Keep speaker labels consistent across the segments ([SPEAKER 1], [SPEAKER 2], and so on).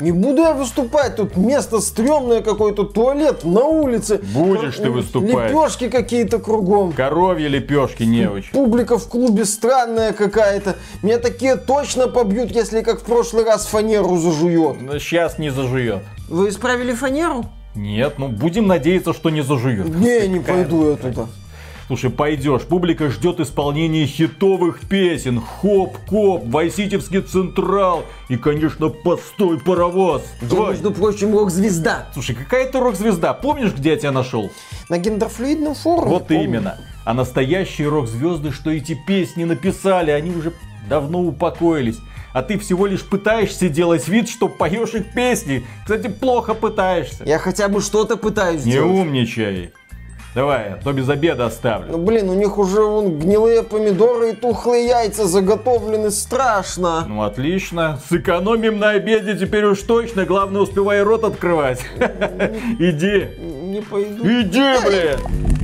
[SPEAKER 1] Не буду я выступать, тут место стрёмное какой-то, туалет на улице.
[SPEAKER 2] Будешь ты выступать.
[SPEAKER 1] Лепешки какие-то кругом.
[SPEAKER 2] Коровьи лепешки, неуч.
[SPEAKER 1] Публика в клубе странная какая-то. Меня такие точно побьют, если как в прошлый раз фанеру зажует.
[SPEAKER 2] Но сейчас не зажует.
[SPEAKER 1] Вы исправили фанеру?
[SPEAKER 2] Нет, ну будем надеяться, что не зажует.
[SPEAKER 1] Не, не пойду я туда.
[SPEAKER 2] Слушай, пойдешь, публика ждет исполнения хитовых песен. Хоп-коп, Вайситевский Централ и, конечно, Постой, паровоз.
[SPEAKER 1] Я, между прочим, рок-звезда.
[SPEAKER 2] Слушай, какая ты рок-звезда? Помнишь, где я тебя нашел?
[SPEAKER 1] На гендерфлюидном форуме.
[SPEAKER 2] Вот
[SPEAKER 1] помню.
[SPEAKER 2] именно. А настоящие рок-звезды, что эти песни написали, они уже давно упокоились. А ты всего лишь пытаешься делать вид, что поешь их песни. Кстати, плохо пытаешься.
[SPEAKER 1] Я хотя бы что-то пытаюсь
[SPEAKER 2] Не
[SPEAKER 1] делать.
[SPEAKER 2] умничай. Давай, а то без обеда
[SPEAKER 1] Ну,
[SPEAKER 2] оставлю.
[SPEAKER 1] блин, у них уже вон гнилые помидоры и тухлые яйца заготовлены страшно.
[SPEAKER 2] Ну, отлично. Сэкономим на обеде теперь уж точно. Главное, успевай рот открывать. Иди.
[SPEAKER 1] Не пойду.
[SPEAKER 2] Иди, блин.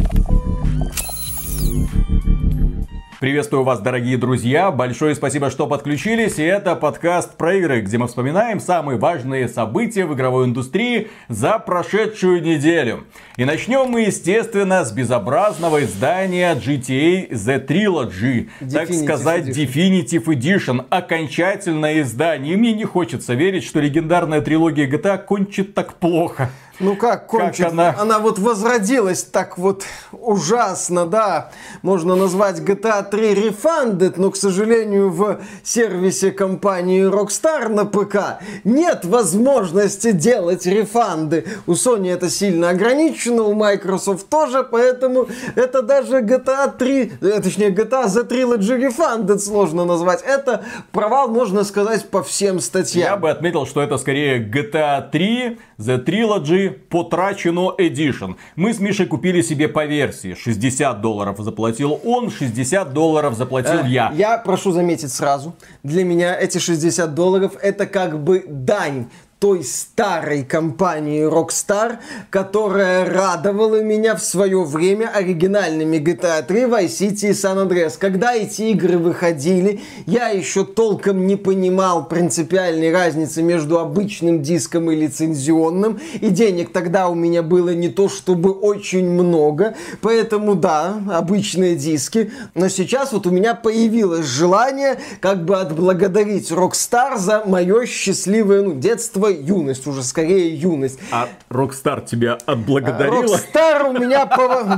[SPEAKER 2] Приветствую вас, дорогие друзья. Большое спасибо, что подключились. И это подкаст про игры, где мы вспоминаем самые важные события в игровой индустрии за прошедшую неделю. И начнем мы, естественно, с безобразного издания GTA The Trilogy. так
[SPEAKER 1] Definitive
[SPEAKER 2] сказать,
[SPEAKER 1] Edition.
[SPEAKER 2] Definitive Edition. Окончательное издание. И мне не хочется верить, что легендарная трилогия GTA кончит так плохо.
[SPEAKER 1] Ну как кончит?
[SPEAKER 2] она?
[SPEAKER 1] вот возродилась так вот ужасно, да. Можно назвать GTA 3 Refunded, но, к сожалению, в сервисе компании Rockstar на ПК нет возможности делать рефанды. У Sony это сильно ограничено, у Microsoft тоже, поэтому это даже GTA 3, э, точнее GTA The Trilogy Refunded сложно назвать. Это провал, можно сказать, по всем статьям.
[SPEAKER 2] Я бы отметил, что это скорее GTA 3 The Trilogy потрачено Edition. Мы с Мишей купили себе по версии. 60 долларов заплатил он, 60 долларов заплатил
[SPEAKER 1] Э,
[SPEAKER 2] я.
[SPEAKER 1] Я прошу заметить сразу, для меня эти 60 долларов это как бы дань той старой компании Rockstar, которая радовала меня в свое время оригинальными GTA 3, Vice City и San Andreas. Когда эти игры выходили, я еще толком не понимал принципиальной разницы между обычным диском и лицензионным, и денег тогда у меня было не то чтобы очень много, поэтому да, обычные диски, но сейчас вот у меня появилось желание как бы отблагодарить Rockstar за мое счастливое ну, детство, юность, уже скорее юность.
[SPEAKER 2] А Rockstar тебя отблагодарила?
[SPEAKER 1] Rockstar у меня,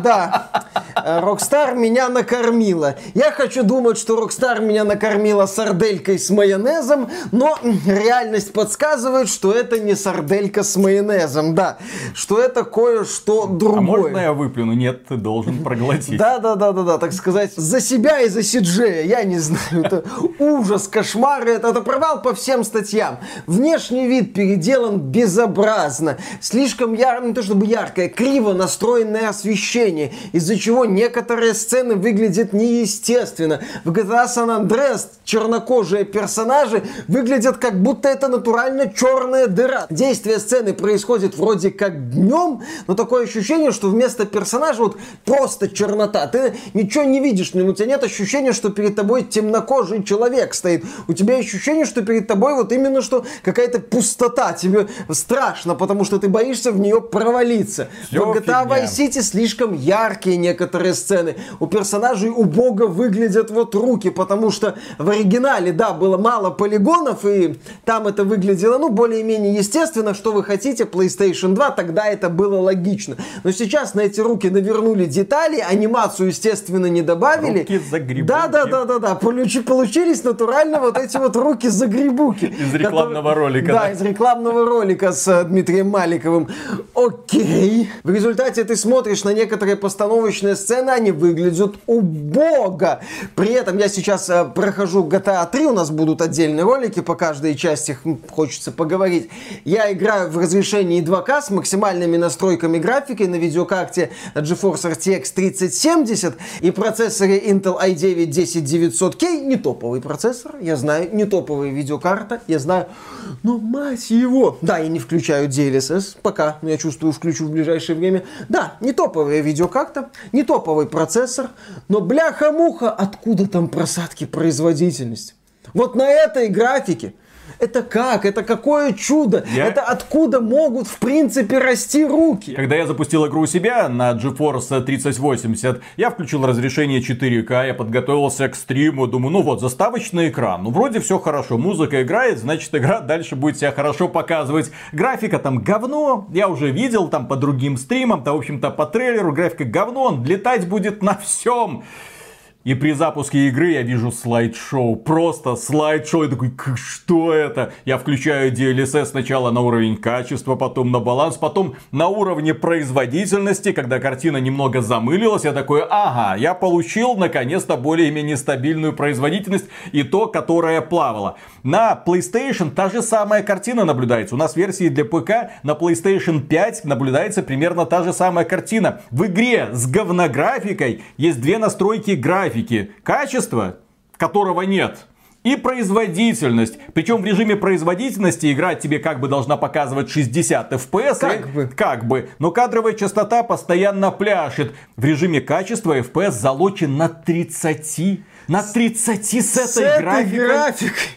[SPEAKER 1] да, Rockstar меня накормила. Я хочу думать, что Rockstar меня накормила сарделькой с майонезом, но реальность подсказывает, что это не сарделька с майонезом, да, что это кое-что
[SPEAKER 2] А
[SPEAKER 1] другое.
[SPEAKER 2] можно я выплюну? Нет, ты должен проглотить.
[SPEAKER 1] Да, да, да, да, да, так сказать, за себя и за Сиджея, я не знаю, это ужас, кошмар, это, это провал по всем статьям. Внешний вид переделан безобразно, слишком яр, не то чтобы яркое, криво настроенное освещение, из-за чего некоторые сцены выглядят неестественно. В GTA San Andreas чернокожие персонажи выглядят как будто это натурально черная дыра. Действие сцены происходит вроде как днем, но такое ощущение, что вместо персонажа вот просто чернота. Ты ничего не видишь, у тебя нет ощущения, что перед тобой темнокожий человек стоит. У тебя ощущение, что перед тобой вот именно что какая-то пустота. Тебе страшно, потому что ты боишься в нее провалиться.
[SPEAKER 2] Всё
[SPEAKER 1] в GTA
[SPEAKER 2] фигня.
[SPEAKER 1] Vice City слишком яркие некоторые сцены. У персонажей убого выглядят вот руки, потому что в оригинале, да, было мало полигонов, и там это выглядело, ну, более-менее естественно, что вы хотите, PlayStation 2, тогда это было логично. Но сейчас на эти руки навернули детали, анимацию, естественно, не добавили.
[SPEAKER 2] Руки загребуки.
[SPEAKER 1] Да, да, да, да, да. Получи- получились натурально вот эти вот руки загребуки.
[SPEAKER 2] Из рекламного ролика,
[SPEAKER 1] Да,
[SPEAKER 2] да?
[SPEAKER 1] из рекламного ролика с э, Дмитрием Маликовым. Окей. В результате ты смотришь на некоторые постановочные сцены, они выглядят убого. При этом я сейчас э, прохожу GTA 3, у нас будут отдельные ролики по каждой части, хочется поговорить. Я играю в разрешении 2К с максимальными настройками графики на видеокарте GeForce RTX 3070 и процессоре Intel i9 10900K. Не топовый процессор, я знаю, не топовая видеокарта, я знаю. Но мать его! Да, я не включаю DLSS пока, но я чувствую, включу в ближайшее время. Да, не топовая видеокарта, не топовый процессор, но бляха-муха, откуда там просадки производительности? Вот на этой графике Это как? Это какое чудо?
[SPEAKER 2] Я-
[SPEAKER 1] Это откуда могут, в принципе, расти руки?
[SPEAKER 2] Когда я запустил игру у себя на GeForce 3080, я включил разрешение 4К, я подготовился к стриму, думаю, ну вот, заставочный экран, ну вроде все хорошо, музыка играет, значит игра дальше будет себя хорошо показывать. Графика там говно, я уже видел там по другим стримам, там, в общем-то, по трейлеру графика говно, он летать будет на всем. И при запуске игры я вижу слайд-шоу. Просто слайд-шоу. Я такой, «К- что это? Я включаю DLSS сначала на уровень качества, потом на баланс, потом на уровне производительности. Когда картина немного замылилась, я такой, ага, я получил наконец-то более-менее стабильную производительность и то, которое плавало. На PlayStation та же самая картина наблюдается. У нас версии для ПК на PlayStation 5 наблюдается примерно та же самая картина. В игре с говнографикой есть две настройки графики. Качество, которого нет. И производительность. Причем в режиме производительности игра тебе как бы должна показывать 60 FPS.
[SPEAKER 1] Как бы.
[SPEAKER 2] Как бы. Но кадровая частота постоянно пляшет. В режиме качества FPS залочен на 30. На 30 с этой,
[SPEAKER 1] С этой
[SPEAKER 2] графикой.
[SPEAKER 1] графикой.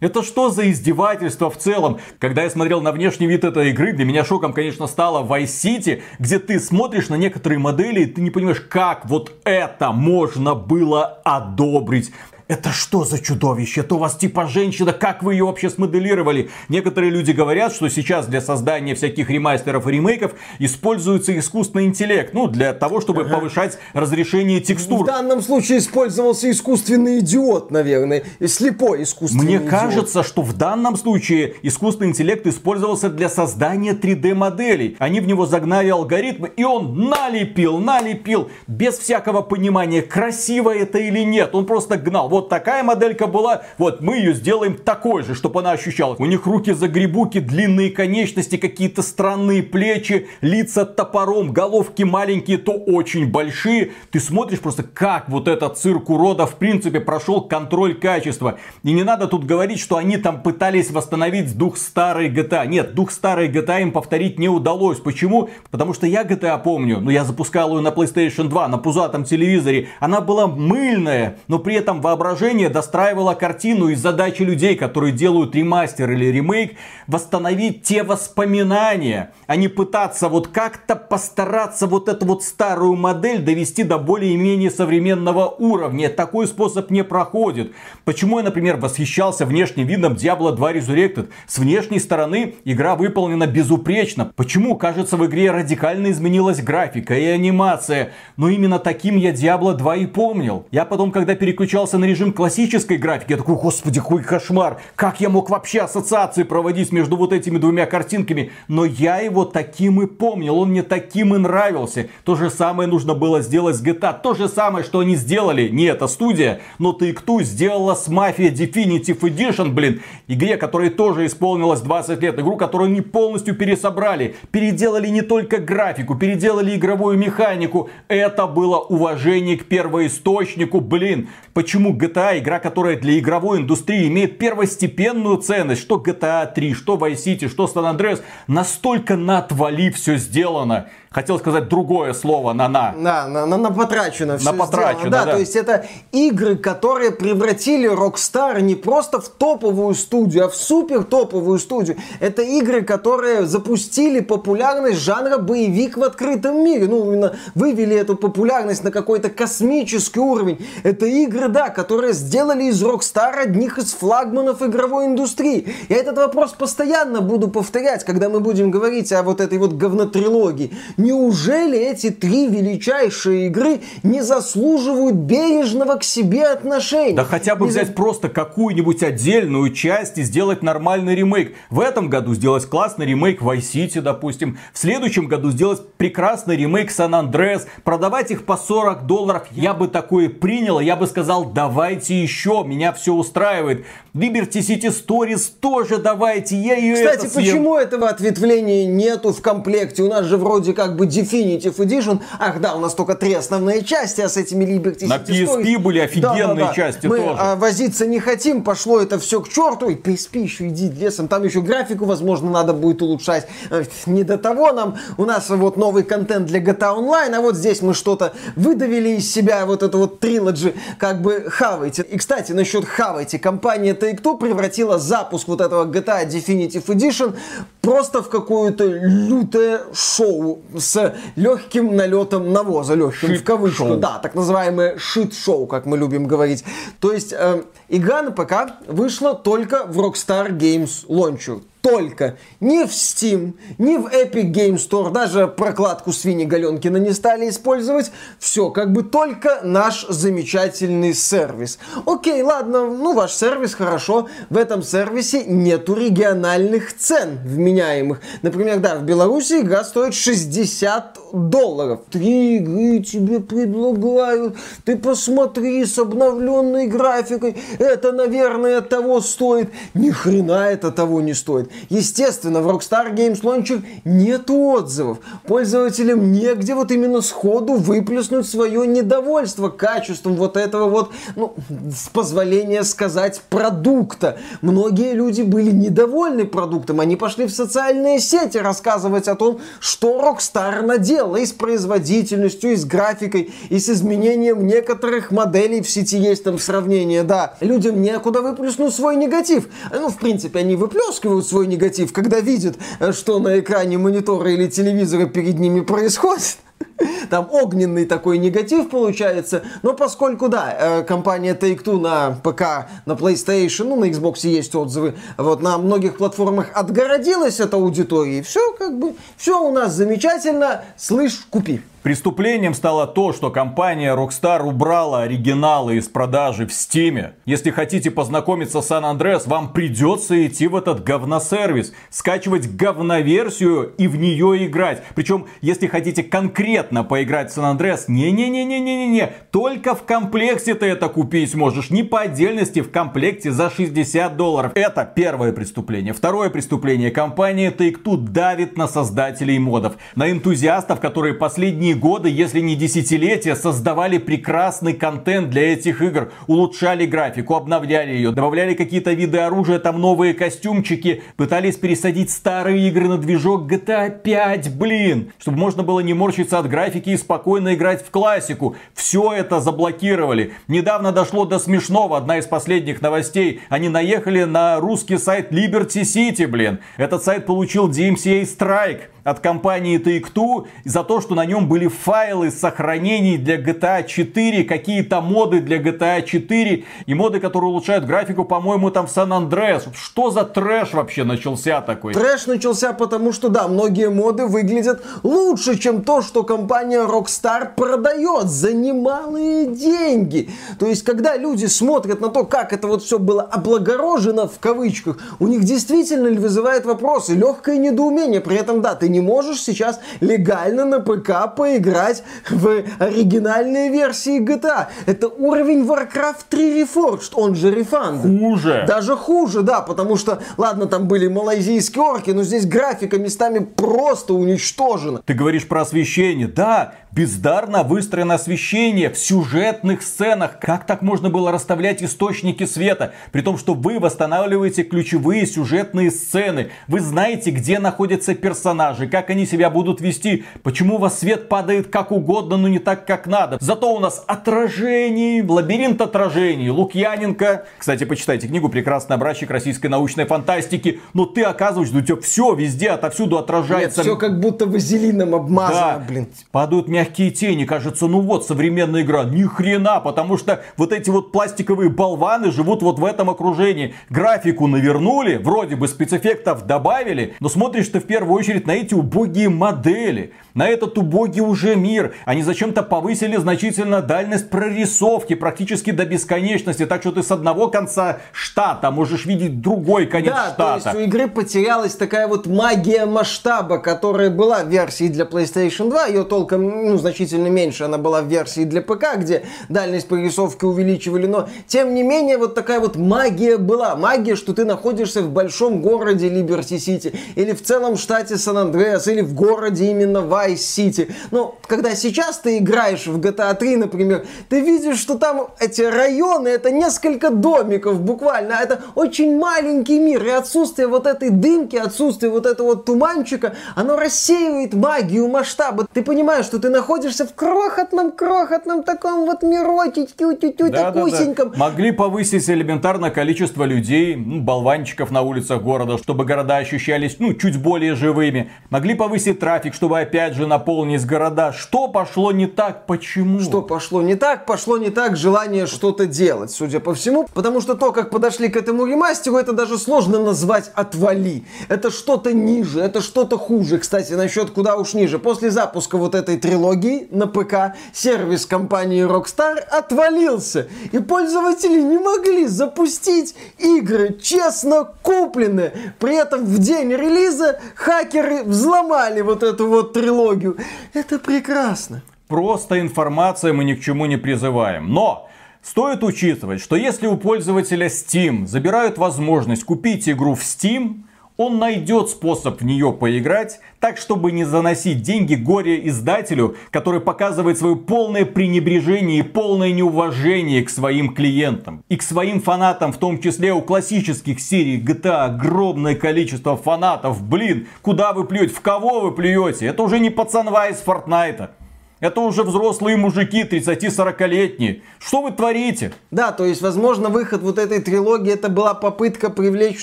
[SPEAKER 2] Это что за издевательство в целом? Когда я смотрел на внешний вид этой игры, для меня шоком, конечно, стало Vice City, где ты смотришь на некоторые модели, и ты не понимаешь, как вот это можно было одобрить. Это что за чудовище? Это у вас типа женщина, как вы ее вообще смоделировали? Некоторые люди говорят, что сейчас для создания всяких ремастеров и ремейков используется искусственный интеллект. Ну, для того, чтобы повышать разрешение
[SPEAKER 1] В
[SPEAKER 2] текстур.
[SPEAKER 1] данном случае использовался искусственный идиот, наверное. Слепой искусственный
[SPEAKER 2] Мне
[SPEAKER 1] идиот.
[SPEAKER 2] кажется, что в данном случае искусственный интеллект использовался для создания 3D моделей. Они в него загнали алгоритмы, и он налепил, налепил, без всякого понимания, красиво это или нет. Он просто гнал. Вот такая моделька была, вот мы ее сделаем такой же, чтобы она ощущалась. У них руки загребуки, длинные конечности, какие-то странные плечи, лица топором, головки маленькие, то очень большие. Ты смотришь просто, как вот этот цирк урода в принципе прошел контроль качества. И не надо тут говорить, что они там пытались восстановить дух старой GTA. Нет, дух старой GTA им повторить не удалось. Почему? Потому что я GTA помню, но я запускал ее на PlayStation 2, на пузатом телевизоре. Она была мыльная, но при этом воображение достраивало картину и задачи людей, которые делают ремастер или ремейк, восстановить те воспоминания, а не пытаться вот как-то постараться вот эту вот старую модель довести до более-менее современного уровня. Такой способ не проходит. Почему я, например, восхищался внешним видом Diablo 2 Resurrected? С внешней стороны игра выполнена безупречно. Почему, кажется, в игре радикально изменилась графика и анимация? Но именно таким я Diablo 2 и помнил. Я потом, когда переключался на режим классической графики, я такой, господи, какой кошмар. Как я мог вообще ассоциации проводить между вот этими двумя картинками? Но я его таким и помнил. Он мне таким и нравился. То же самое нужно было сделать с GTA. То же самое, что они сделали. Не эта студия, но Take-Two сделала с Mafia Definitive Edition, блин. Игре, которой тоже исполнилось 20 лет. Игру, которую они полностью пересобрали. Переделали не только графику, переделали игровую механику. Это было уважение к первоисточнику. Блин, почему GTA, игра, которая для игровой индустрии имеет первостепенную ценность, что GTA 3, что Vice City, что San Andreas, настолько на отвали все сделано. Хотел сказать другое слово на на.
[SPEAKER 1] Да, на, на, на потрачено все
[SPEAKER 2] потрачено,
[SPEAKER 1] Да,
[SPEAKER 2] да.
[SPEAKER 1] то есть это игры, которые превратили Rockstar не просто в топовую студию, а в супер топовую студию. Это игры, которые запустили популярность жанра боевик в открытом мире. Ну, именно вывели эту популярность на какой-то космический уровень. Это игры, да, которые сделали из Rockstar одних из флагманов игровой индустрии. Я этот вопрос постоянно буду повторять, когда мы будем говорить о вот этой вот говнотрилогии. Неужели эти три величайшие игры не заслуживают бережного к себе отношения?
[SPEAKER 2] Да хотя бы
[SPEAKER 1] Не за-
[SPEAKER 2] взять просто какую-нибудь отдельную часть и сделать нормальный ремейк. В этом году сделать классный ремейк Vice City, допустим. В следующем году сделать прекрасный ремейк San Andreas. Продавать их по 40 долларов. Я бы такое принял. Я бы сказал, давайте еще. Меня все устраивает. Liberty City Stories тоже давайте. Я ее
[SPEAKER 1] Кстати,
[SPEAKER 2] это съем.
[SPEAKER 1] почему этого ответвления нету в комплекте? У нас же вроде как как бы Definitive Edition. Ах да, у нас только три основные части, а с этими Liberty
[SPEAKER 2] На PSP
[SPEAKER 1] Stories-
[SPEAKER 2] были офигенные
[SPEAKER 1] Да, да, да.
[SPEAKER 2] части
[SPEAKER 1] Мы
[SPEAKER 2] тоже.
[SPEAKER 1] а, возиться не хотим, пошло это все к черту. И PSP еще иди лесом, там еще графику, возможно, надо будет улучшать. Э, Не до того нам. У нас вот новый контент для GTA Online, а вот здесь мы что-то выдавили из себя, вот это вот трилоджи, как бы хавайте. И, кстати, насчет хавайте. Компания Take-Two превратила запуск вот этого GTA Definitive Edition просто в какое-то лютое шоу с легким налетом навоза, легким в кавычку. Да, так называемое шит-шоу, как мы любим говорить. То есть э, игра на ПК вышла только в Rockstar Games Launcher. Только. Не в Steam, не в Epic Game Store, даже прокладку свиньи Галенкина не стали использовать. Все, как бы только наш замечательный сервис. Окей, ладно, ну ваш сервис хорошо. В этом сервисе нету региональных цен вменяемых. Например, да, в Беларуси игра стоит 60 долларов. Три игры тебе предлагают. Ты посмотри с обновленной графикой. Это, наверное, того стоит. Ни хрена это того не стоит. Естественно, в Rockstar Games Launcher нет отзывов. Пользователям негде вот именно сходу выплеснуть свое недовольство качеством вот этого вот, ну, с позволения сказать, продукта. Многие люди были недовольны продуктом. Они пошли в социальные сети рассказывать о том, что Rockstar наделала и с производительностью, и с графикой, и с изменением некоторых моделей в сети есть там сравнение, да. Людям некуда выплеснуть свой негатив. Ну, в принципе, они выплескивают свой негатив, когда видят, э, что на экране монитора или телевизора перед ними происходит. Там огненный такой негатив получается. Но поскольку, да, э, компания Take-Two на ПК, на PlayStation, ну, на Xbox есть отзывы, вот на многих платформах отгородилась от аудитории. Все как бы, все у нас замечательно. Слышь, купи.
[SPEAKER 2] Преступлением стало то, что компания Rockstar убрала оригиналы из продажи в Steam. Если хотите познакомиться с San Andreas, вам придется идти в этот говносервис, скачивать говноверсию и в нее играть. Причем, если хотите конкретно поиграть в San Andreas, не-не-не-не-не-не, только в комплекте ты это купить можешь, не по отдельности, в комплекте за 60 долларов. Это первое преступление. Второе преступление. Компания Take-Two давит на создателей модов, на энтузиастов, которые последние годы, если не десятилетия, создавали прекрасный контент для этих игр, улучшали графику, обновляли ее, добавляли какие-то виды оружия, там новые костюмчики, пытались пересадить старые игры на движок GTA 5, блин, чтобы можно было не морщиться от графики и спокойно играть в классику. Все это заблокировали. Недавно дошло до смешного, одна из последних новостей. Они наехали на русский сайт Liberty City, блин. Этот сайт получил DMCA Strike от компании Take-Two за то, что на нем были файлы сохранений для GTA 4, какие-то моды для GTA 4 и моды, которые улучшают графику, по-моему, там в San Andreas. Что за трэш вообще начался такой?
[SPEAKER 1] Трэш начался потому, что, да, многие моды выглядят лучше, чем то, что компания Rockstar продает за немалые деньги. То есть, когда люди смотрят на то, как это вот все было облагорожено, в кавычках, у них действительно вызывает вопросы, легкое недоумение. При этом, да, ты не можешь сейчас легально на ПК поиграть в оригинальные версии GTA. Это уровень Warcraft 3 Reforged, он же Refund.
[SPEAKER 2] Хуже.
[SPEAKER 1] Даже хуже, да, потому что, ладно, там были малайзийские орки, но здесь графика местами просто уничтожена.
[SPEAKER 2] Ты говоришь про освещение. Да, бездарно выстроено освещение в сюжетных сценах. Как так можно было расставлять источники света? При том, что вы восстанавливаете ключевые сюжетные сцены. Вы знаете, где находятся персонажи, как они себя будут вести. Почему у вас свет падает как угодно, но не так, как надо. Зато у нас отражений, лабиринт отражений. Лукьяненко. Кстати, почитайте книгу «Прекрасный образчик российской научной фантастики». Но ты оказываешься, у тебя все везде, отовсюду
[SPEAKER 1] Нет,
[SPEAKER 2] отражается.
[SPEAKER 1] все как будто вазелином обмазано, блин.
[SPEAKER 2] Падают мягкие тени, кажется, ну вот, современная игра. Ни хрена, потому что вот эти вот пластиковые болваны живут вот в этом окружении. Графику навернули, вроде бы спецэффектов добавили, но смотришь ты в первую очередь на эти убогие модели, на этот убогий уже мир. Они зачем-то повысили значительно дальность прорисовки, практически до бесконечности, так что ты с одного конца штата можешь видеть другой конец
[SPEAKER 1] Да,
[SPEAKER 2] штата.
[SPEAKER 1] то есть у игры потерялась такая вот магия масштаба, которая была в версии для PlayStation 2. Ее толком, ну, значительно меньше она была в версии для ПК, где дальность прорисовки увеличивали. Но, тем не менее, вот такая вот магия была. Магия, что ты находишься в большом городе City или в целом штате Сан-Андреас Сан-Андреас или в городе именно Vice City. Но когда сейчас ты играешь в GTA 3, например, ты видишь, что там эти районы, это несколько домиков буквально, это очень маленький мир, и отсутствие вот этой дымки, отсутствие вот этого туманчика, оно рассеивает магию масштаба. Ты понимаешь, что ты находишься в крохотном, крохотном таком вот мирочечке, утю-тю-тю-тюсеньком.
[SPEAKER 2] Да, да, да. Могли повысить элементарно количество людей, ну, болванчиков на улицах города, чтобы города ощущались, ну, чуть более живыми. Могли повысить трафик, чтобы опять же наполнить города. Что пошло не так? Почему?
[SPEAKER 1] Что пошло не так? Пошло не так желание что-то делать, судя по всему. Потому что то, как подошли к этому ремастеру, это даже сложно назвать отвали. Это что-то ниже, это что-то хуже. Кстати, насчет куда уж ниже. После запуска вот этой трилогии на ПК сервис компании Rockstar отвалился. И пользователи не могли запустить игры, честно купленные. При этом в день релиза хакеры взломали вот эту вот трилогию. Это прекрасно.
[SPEAKER 2] Просто информация мы ни к чему не призываем. Но Стоит учитывать, что если у пользователя Steam забирают возможность купить игру в Steam, он найдет способ в нее поиграть, так чтобы не заносить деньги горе-издателю, который показывает свое полное пренебрежение и полное неуважение к своим клиентам. И к своим фанатам, в том числе у классических серий GTA, огромное количество фанатов. Блин, куда вы плюете, в кого вы плюете? Это уже не пацанва из Фортнайта. Это уже взрослые мужики, 30-40-летние. Что вы творите?
[SPEAKER 1] Да, то есть, возможно, выход вот этой трилогии это была попытка привлечь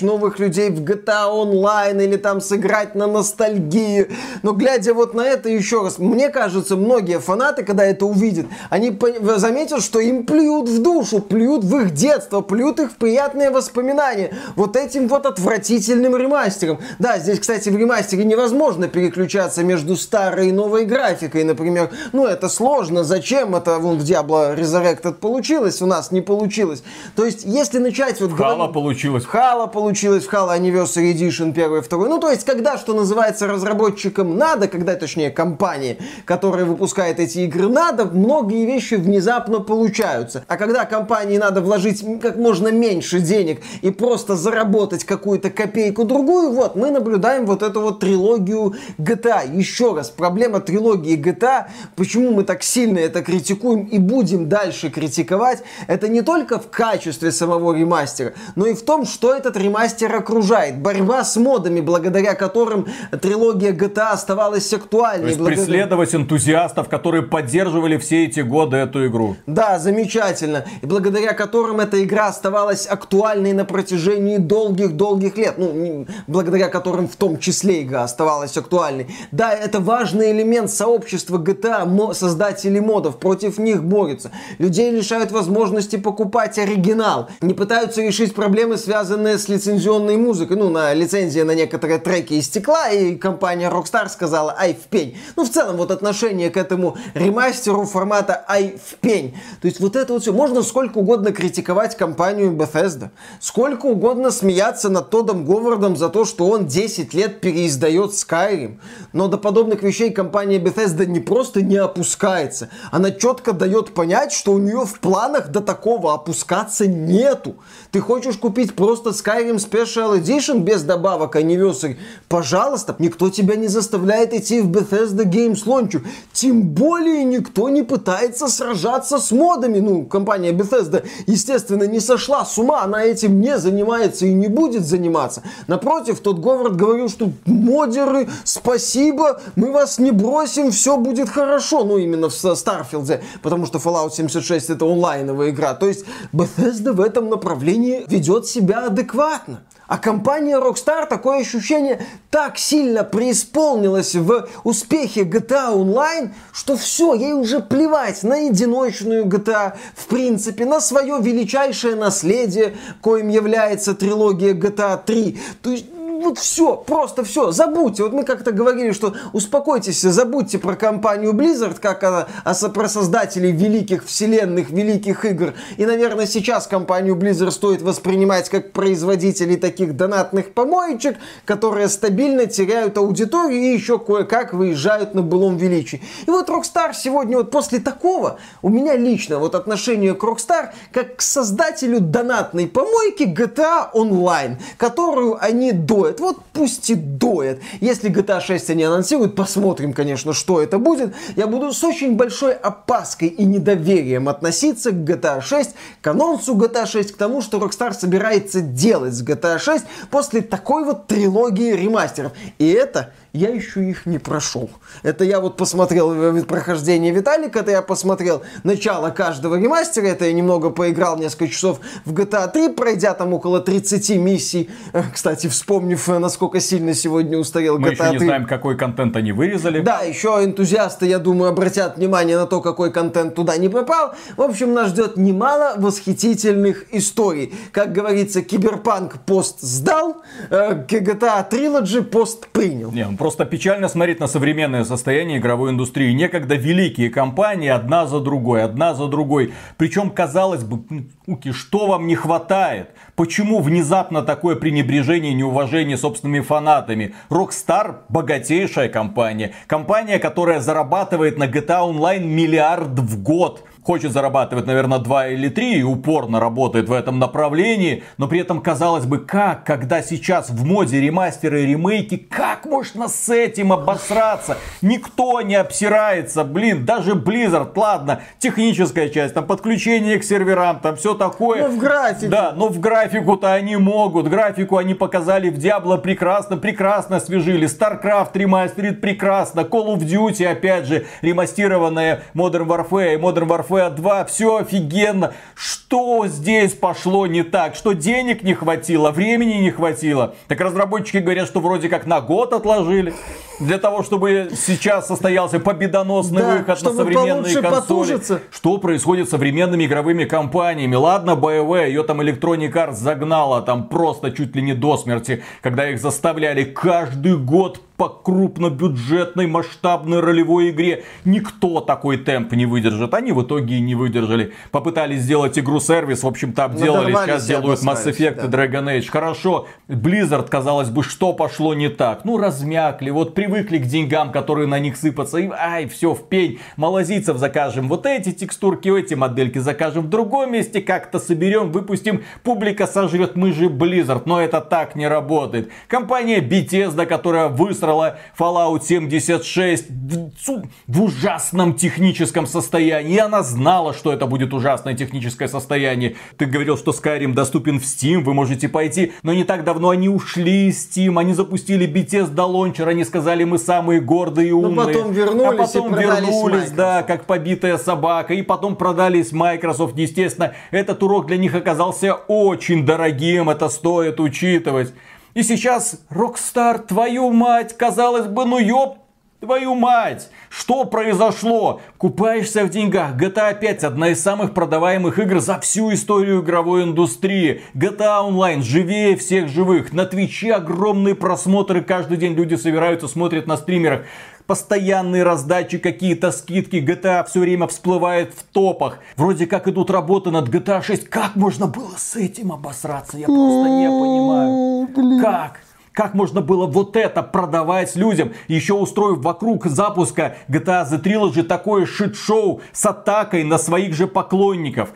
[SPEAKER 1] новых людей в GTA Online или там сыграть на ностальгии. Но глядя вот на это еще раз, мне кажется, многие фанаты, когда это увидят, они заметят, что им плюют в душу, плюют в их детство, плюют их в приятные воспоминания. Вот этим вот отвратительным ремастером. Да, здесь, кстати, в ремастере невозможно переключаться между старой и новой графикой, например ну, это сложно, зачем это вон в Diablo Resurrected получилось, у нас не получилось. То есть, если начать вот...
[SPEAKER 2] В Halo говорить... получилось.
[SPEAKER 1] В Halo получилось, в Halo Anniversary Edition первый, второй. Ну, то есть, когда, что называется, разработчикам надо, когда, точнее, компании, которая выпускает эти игры, надо, многие вещи внезапно получаются. А когда компании надо вложить как можно меньше денег и просто заработать какую-то копейку-другую, вот, мы наблюдаем вот эту вот трилогию GTA. Еще раз, проблема трилогии GTA почему мы так сильно это критикуем и будем дальше критиковать, это не только в качестве самого ремастера, но и в том, что этот ремастер окружает. Борьба с модами, благодаря которым трилогия GTA оставалась актуальной. То есть
[SPEAKER 2] благодаря... преследовать энтузиастов, которые поддерживали все эти годы эту игру.
[SPEAKER 1] Да, замечательно. И благодаря которым эта игра оставалась актуальной на протяжении долгих-долгих лет. Ну, благодаря которым в том числе игра оставалась актуальной. Да, это важный элемент сообщества GTA, создатели модов против них борются. Людей лишают возможности покупать оригинал. Не пытаются решить проблемы, связанные с лицензионной музыкой. Ну, на лицензия на некоторые треки истекла, и компания Rockstar сказала «Ай, в пень». Ну, в целом, вот отношение к этому ремастеру формата «Ай, в пень». То есть, вот это вот все. Можно сколько угодно критиковать компанию Bethesda. Сколько угодно смеяться над Тодом Говардом за то, что он 10 лет переиздает Skyrim. Но до подобных вещей компания Bethesda не просто не опускается. Она четко дает понять, что у нее в планах до такого опускаться нету. Ты хочешь купить просто Skyrim Special Edition без добавок Anniversary? Пожалуйста, никто тебя не заставляет идти в Bethesda Games Launch. Тем более никто не пытается сражаться с модами. Ну, компания Bethesda, естественно, не сошла с ума. Она этим не занимается и не будет заниматься. Напротив, тот Говард говорил, что модеры, спасибо, мы вас не бросим, все будет хорошо хорошо, ну, именно в Старфилде, потому что Fallout 76 это онлайновая игра. То есть Bethesda в этом направлении ведет себя адекватно. А компания Rockstar, такое ощущение, так сильно преисполнилась в успехе GTA Online, что все, ей уже плевать на одиночную GTA, в принципе, на свое величайшее наследие, коим является трилогия GTA 3. То есть вот все, просто все, забудьте. Вот мы как-то говорили, что успокойтесь, забудьте про компанию Blizzard, как она, а про создателей великих вселенных, великих игр. И, наверное, сейчас компанию Blizzard стоит воспринимать как производителей таких донатных помоечек, которые стабильно теряют аудиторию и еще кое-как выезжают на былом величии. И вот Rockstar сегодня, вот после такого, у меня лично вот отношение к Rockstar как к создателю донатной помойки GTA Online, которую они до доят. Вот пусть и доят. Если GTA 6 они анонсируют, посмотрим, конечно, что это будет. Я буду с очень большой опаской и недоверием относиться к GTA 6, к анонсу GTA 6, к тому, что Rockstar собирается делать с GTA 6 после такой вот трилогии ремастеров. И это я еще их не прошел. Это я вот посмотрел прохождение Виталика, это я посмотрел начало каждого ремастера, это я немного поиграл несколько часов в GTA 3, пройдя там около 30 миссий. Э, кстати, вспомнив, э, насколько сильно сегодня устарел GTA 3.
[SPEAKER 2] Мы еще не знаем, какой контент они вырезали.
[SPEAKER 1] Да, еще энтузиасты, я думаю, обратят внимание на то, какой контент туда не попал. В общем, нас ждет немало восхитительных историй. Как говорится, Киберпанк пост сдал, э, GTA Trilogy пост принял.
[SPEAKER 2] Не, он Просто печально смотреть на современное состояние игровой индустрии. Некогда великие компании одна за другой, одна за другой. Причем, казалось бы, Уки, что вам не хватает? Почему внезапно такое пренебрежение и неуважение собственными фанатами? Rockstar богатейшая компания. Компания, которая зарабатывает на GTA Online миллиард в год хочет зарабатывать, наверное, 2 или 3 и упорно работает в этом направлении, но при этом, казалось бы, как, когда сейчас в моде ремастеры и ремейки, как можно с этим обосраться? Никто не обсирается, блин, даже Blizzard, ладно, техническая часть, там подключение к серверам, там все такое.
[SPEAKER 1] Ну, в графике.
[SPEAKER 2] Да, но в графику-то они могут, графику они показали в Diablo прекрасно, прекрасно освежили, StarCraft ремастерит прекрасно, Call of Duty, опять же, ремастированная Modern Warfare и Modern Warfare FA2, все офигенно. Что здесь пошло не так? Что денег не хватило, времени не хватило? Так разработчики говорят, что вроде как на год отложили. Для того, чтобы сейчас состоялся победоносный да, выход на современные консоли. Потужиться. Что происходит с современными игровыми компаниями? Ладно, BioWare, ее там Electronic Arts загнала там просто чуть ли не до смерти, когда их заставляли каждый год по крупнобюджетной масштабной ролевой игре. Никто такой темп не выдержит. Они в итоге и не выдержали. Попытались сделать игру-сервис, в общем-то обделали. Сейчас делают Mass Effect да. и Dragon Age. Хорошо, Blizzard, казалось бы, что пошло не так? Ну, размякли, вот привыкли к деньгам, которые на них сыпятся. И, ай, все, в пень. Малазийцев закажем вот эти текстурки, эти модельки закажем в другом месте. Как-то соберем, выпустим. Публика сожрет, мы же Blizzard. Но это так не работает. Компания Bethesda, которая высрала высрала Fallout 76 в, в ужасном техническом состоянии. И она знала, что это будет ужасное техническое состояние. Ты говорил, что Skyrim доступен в Steam, вы можете пойти. Но не так давно они ушли из Steam, они запустили Bethesda Launcher, они сказали, мы самые гордые и умные.
[SPEAKER 1] Но потом вернулись
[SPEAKER 2] а потом
[SPEAKER 1] и
[SPEAKER 2] вернулись, да, как побитая собака. И потом продались Microsoft. Естественно, этот урок для них оказался очень дорогим, это стоит учитывать. И сейчас Rockstar, твою мать, казалось бы, ну ёб Твою мать! Что произошло? Купаешься в деньгах. GTA 5 одна из самых продаваемых игр за всю историю игровой индустрии. GTA Online живее всех живых. На Твиче огромные просмотры. Каждый день люди собираются, смотрят на стримерах постоянные раздачи, какие-то скидки, GTA все время всплывает в топах. Вроде как идут работы над GTA 6. Как можно было с этим обосраться? Я просто не понимаю. Как? Как можно было вот это продавать людям, еще устроив вокруг запуска GTA The Trilogy такое шит-шоу с атакой на своих же поклонников?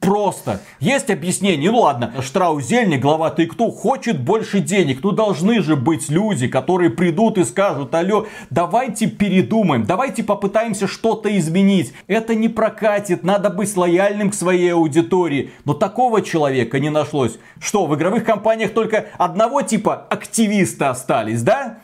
[SPEAKER 2] Просто. Есть объяснение. Ну ладно, Штраузельни, глава ты кто, хочет больше денег. Ну должны же быть люди, которые придут и скажут, алло, давайте передумаем, давайте попытаемся что-то изменить. Это не прокатит, надо быть лояльным к своей аудитории. Но такого человека не нашлось. Что, в игровых компаниях только одного типа активиста остались, да?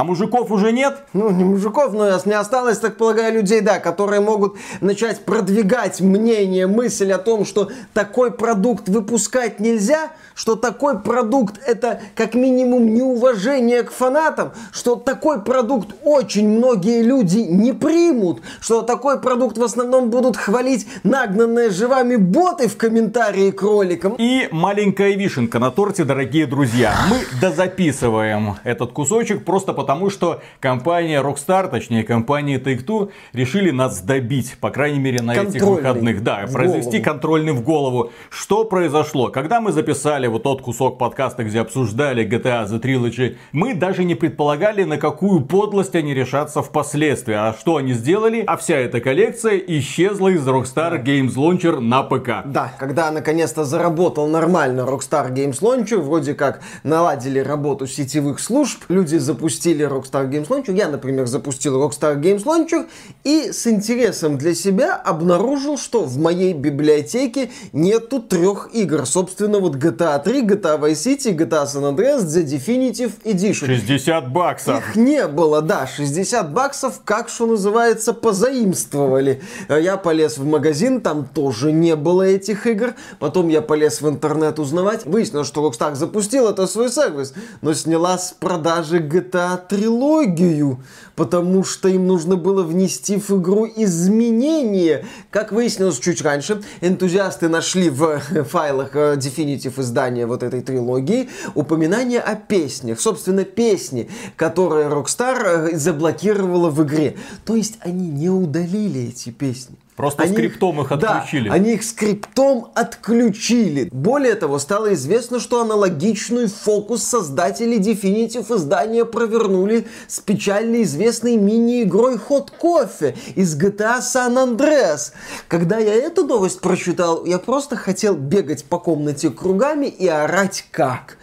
[SPEAKER 2] А мужиков уже нет?
[SPEAKER 1] Ну, не мужиков, но не осталось, так полагаю, людей, да, которые могут начать продвигать мнение, мысль о том, что такой продукт выпускать нельзя, что такой продукт это как минимум неуважение к фанатам, что такой продукт очень многие люди не примут, что такой продукт в основном будут хвалить нагнанные живами боты в комментарии к роликам.
[SPEAKER 2] И маленькая вишенка на торте, дорогие друзья. Мы дозаписываем этот кусочек просто потому, потому что компания Rockstar, точнее компания Take-Two, решили нас добить, по крайней мере на этих выходных. Да, произвести голову. контрольный в голову. Что произошло? Когда мы записали вот тот кусок подкаста, где обсуждали GTA The Trilogy, мы даже не предполагали, на какую подлость они решатся впоследствии. А что они сделали? А вся эта коллекция исчезла из Rockstar Games Launcher на ПК.
[SPEAKER 1] Да, когда наконец-то заработал нормально Rockstar Games Launcher, вроде как наладили работу сетевых служб, люди запустили Rockstar Games Launcher, я, например, запустил Rockstar Games Launcher и с интересом для себя обнаружил, что в моей библиотеке нету трех игр. Собственно, вот GTA 3, GTA Vice City, GTA San Andreas, The Definitive Edition.
[SPEAKER 2] 60 баксов.
[SPEAKER 1] Их не было, да, 60 баксов, как что называется, позаимствовали. Я полез в магазин, там тоже не было этих игр. Потом я полез в интернет узнавать. Выяснилось, что Rockstar запустил это свой сервис, но сняла с продажи GTA трилогию потому что им нужно было внести в игру изменения. Как выяснилось чуть раньше, энтузиасты нашли в файлах э, Definitive издания вот этой трилогии упоминание о песнях. Собственно, песни, которые Rockstar э, заблокировала в игре. То есть они не удалили эти песни.
[SPEAKER 2] Просто они, скриптом их отключили.
[SPEAKER 1] Да, они их скриптом отключили. Более того, стало известно, что аналогичный фокус создатели Definitive издания провернули с печально известной мини-игрой Hot Coffee из GTA San Andreas. Когда я эту новость прочитал, я просто хотел бегать по комнате кругами и орать как.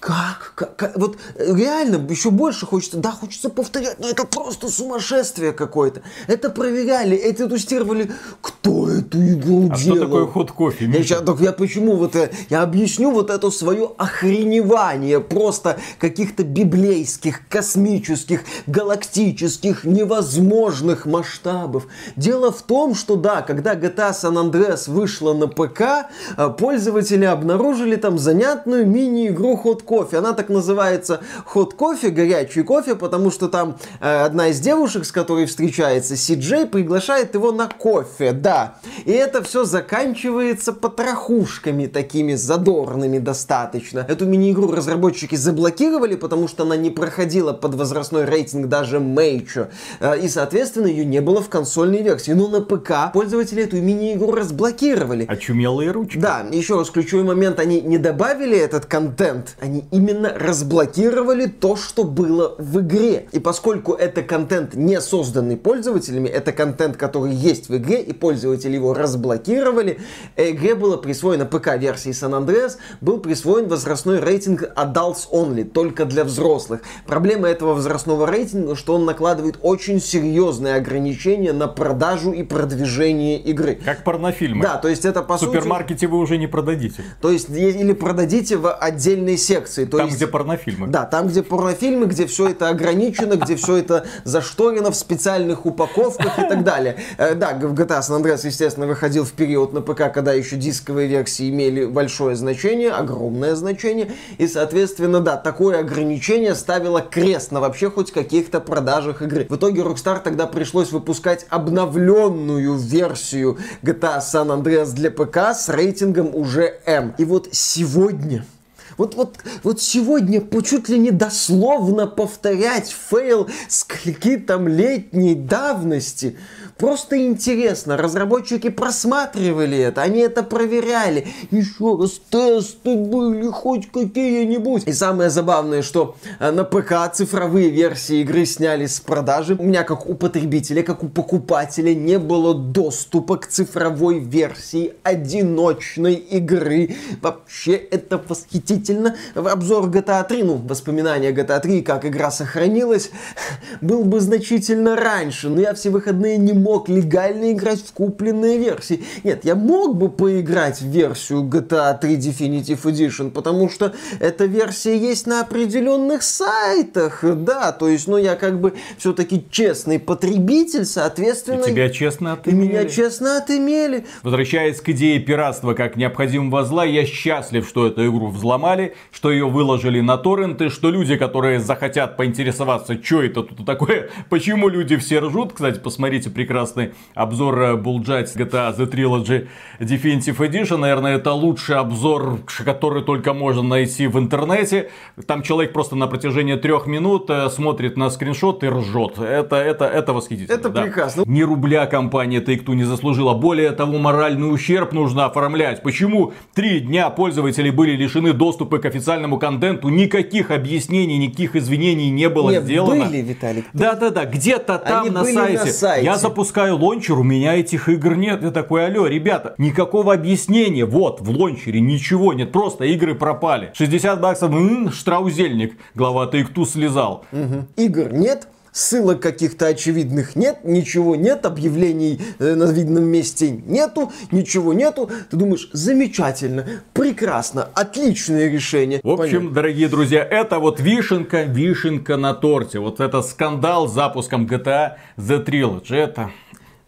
[SPEAKER 1] Как? как? как? Вот реально еще больше хочется, да, хочется повторять, но это просто сумасшествие какое-то. Это проверяли, это тестировали, кто эту игру
[SPEAKER 2] а
[SPEAKER 1] делал.
[SPEAKER 2] что такое ход кофе?
[SPEAKER 1] Я, сейчас, так я почему вот это, я объясню вот это свое охреневание просто каких-то библейских, космических, галактических, невозможных масштабов. Дело в том, что да, когда GTA San Andreas вышла на ПК, э, пользователи обнаружили там занятную мини-игру Hot кофе. Она так называется ход кофе, горячий кофе, потому что там э, одна из девушек, с которой встречается Си Джей, приглашает его на кофе, да. И это все заканчивается потрохушками такими задорными достаточно. Эту мини-игру разработчики заблокировали, потому что она не проходила под возрастной рейтинг даже Мейчо. Э, и, соответственно, ее не было в консольной версии. Но на ПК пользователи эту мини-игру разблокировали.
[SPEAKER 2] Очумелые ручки.
[SPEAKER 1] Да, еще раз ключевой момент, они не добавили этот контент, они они именно разблокировали то, что было в игре. И поскольку это контент не созданный пользователями, это контент, который есть в игре, и пользователи его разблокировали, игре было присвоено ПК-версии San Andreas, был присвоен возрастной рейтинг Adults Only, только для взрослых. Проблема этого возрастного рейтинга, что он накладывает очень серьезные ограничения на продажу и продвижение игры.
[SPEAKER 2] Как порнофильмы.
[SPEAKER 1] Да, то есть это по
[SPEAKER 2] В супермаркете вы уже не продадите.
[SPEAKER 1] То есть или продадите в отдельной секции секции.
[SPEAKER 2] То там, есть, где порнофильмы.
[SPEAKER 1] Да, там, где порнофильмы, где все это ограничено, где все это зашторено в специальных упаковках и так далее. Э, да, в GTA San Andreas, естественно, выходил в период на ПК, когда еще дисковые версии имели большое значение, огромное значение. И, соответственно, да, такое ограничение ставило крест на вообще хоть каких-то продажах игры. В итоге Rockstar тогда пришлось выпускать обновленную версию GTA San Andreas для ПК с рейтингом уже M. И вот сегодня вот, вот, вот сегодня чуть ли не дословно повторять фейл скольки там летней давности. Просто интересно, разработчики просматривали это, они это проверяли. Еще раз тесты были хоть какие-нибудь. И самое забавное, что э, на ПК цифровые версии игры сняли с продажи. У меня как у потребителя, как у покупателя не было доступа к цифровой версии одиночной игры. Вообще это восхитительно. Обзор GTA 3, ну, воспоминания GTA 3, как игра сохранилась, был бы значительно раньше. Но я все выходные не мог мог легально играть в купленные версии. Нет, я мог бы поиграть в версию GTA 3 Definitive Edition, потому что эта версия есть на определенных сайтах, да, то есть, ну, я как бы все-таки честный потребитель, соответственно...
[SPEAKER 2] И тебя честно отымели.
[SPEAKER 1] И меня честно отымели.
[SPEAKER 2] Возвращаясь к идее пиратства как необходимого зла, я счастлив, что эту игру взломали, что ее выложили на торренты, что люди, которые захотят поинтересоваться, что это тут такое, почему люди все ржут, кстати, посмотрите прекрасно прекрасный обзор Булджать GTA The Trilogy Definitive Edition. Наверное, это лучший обзор, который только можно найти в интернете. Там человек просто на протяжении трех минут э, смотрит на скриншот и ржет. Это, это, это восхитительно.
[SPEAKER 1] Это да. прекрасно.
[SPEAKER 2] Ни рубля компания Take-Two не заслужила. Более того, моральный ущерб нужно оформлять. Почему три дня пользователи были лишены доступа к официальному контенту? Никаких объяснений, никаких извинений не было Нет, сделано.
[SPEAKER 1] были, Виталик.
[SPEAKER 2] Да-да-да, где-то там на сайте. на сайте. Я запускаю лончер, у меня этих игр нет. Я такой, алло, ребята, никакого объяснения. Вот, в лончере ничего нет, просто игры пропали. 60 баксов, м-м, штраузельник, глава Take-Two слезал.
[SPEAKER 1] Угу. Игр нет, ссылок каких-то очевидных нет, ничего нет, объявлений э, на видном месте нету, ничего нету. Ты думаешь, замечательно, прекрасно, отличное решение.
[SPEAKER 2] В общем, Понятно. дорогие друзья, это вот вишенка, вишенка на торте. Вот это скандал с запуском GTA The Trilogy. Это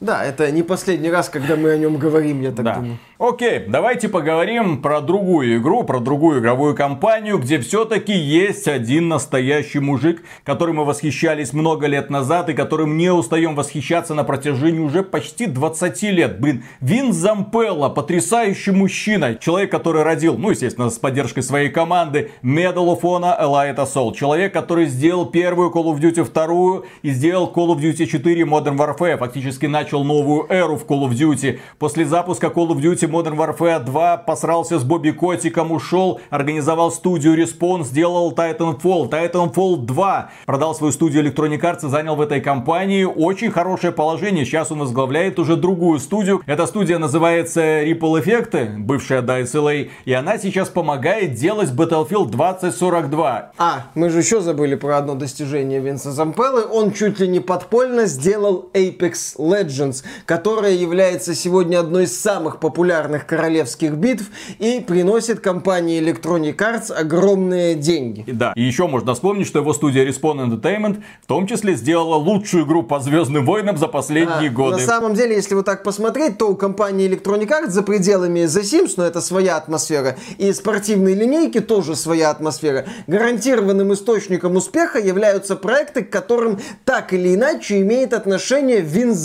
[SPEAKER 1] да, это не последний раз, когда мы о нем говорим, я так да. думаю.
[SPEAKER 2] Окей, давайте поговорим про другую игру, про другую игровую компанию, где все-таки есть один настоящий мужик, которым мы восхищались много лет назад и которым не устаем восхищаться на протяжении уже почти 20 лет. Блин, Вин Зампелло, потрясающий мужчина, человек, который родил, ну, естественно, с поддержкой своей команды, Medal of Honor Elite Assault. Человек, который сделал первую Call of Duty, вторую и сделал Call of Duty 4 Modern Warfare. Фактически начал новую эру в Call of Duty. После запуска Call of Duty Modern Warfare 2 посрался с Бобби Котиком, ушел, организовал студию Respawn, сделал Titanfall, Titanfall 2, продал свою студию Electronic Arts и занял в этой компании очень хорошее положение. Сейчас он возглавляет уже другую студию. Эта студия называется Ripple Effect, бывшая DICE LA, и она сейчас помогает делать Battlefield 2042.
[SPEAKER 1] А, мы же еще забыли про одно достижение Винса Зампеллы. Он чуть ли не подпольно сделал Apex Legends, которая является сегодня одной из самых популярных королевских битв и приносит компании Electronic Arts огромные деньги.
[SPEAKER 2] Да, и еще можно вспомнить, что его студия Respawn Entertainment в том числе сделала лучшую игру по Звездным войнам за последние а, годы.
[SPEAKER 1] На самом деле, если вот так посмотреть, то у компании Electronic Arts за пределами The Sims, но это своя атмосфера, и спортивной линейки тоже своя атмосфера. Гарантированным источником успеха являются проекты, к которым так или иначе имеет отношение Винс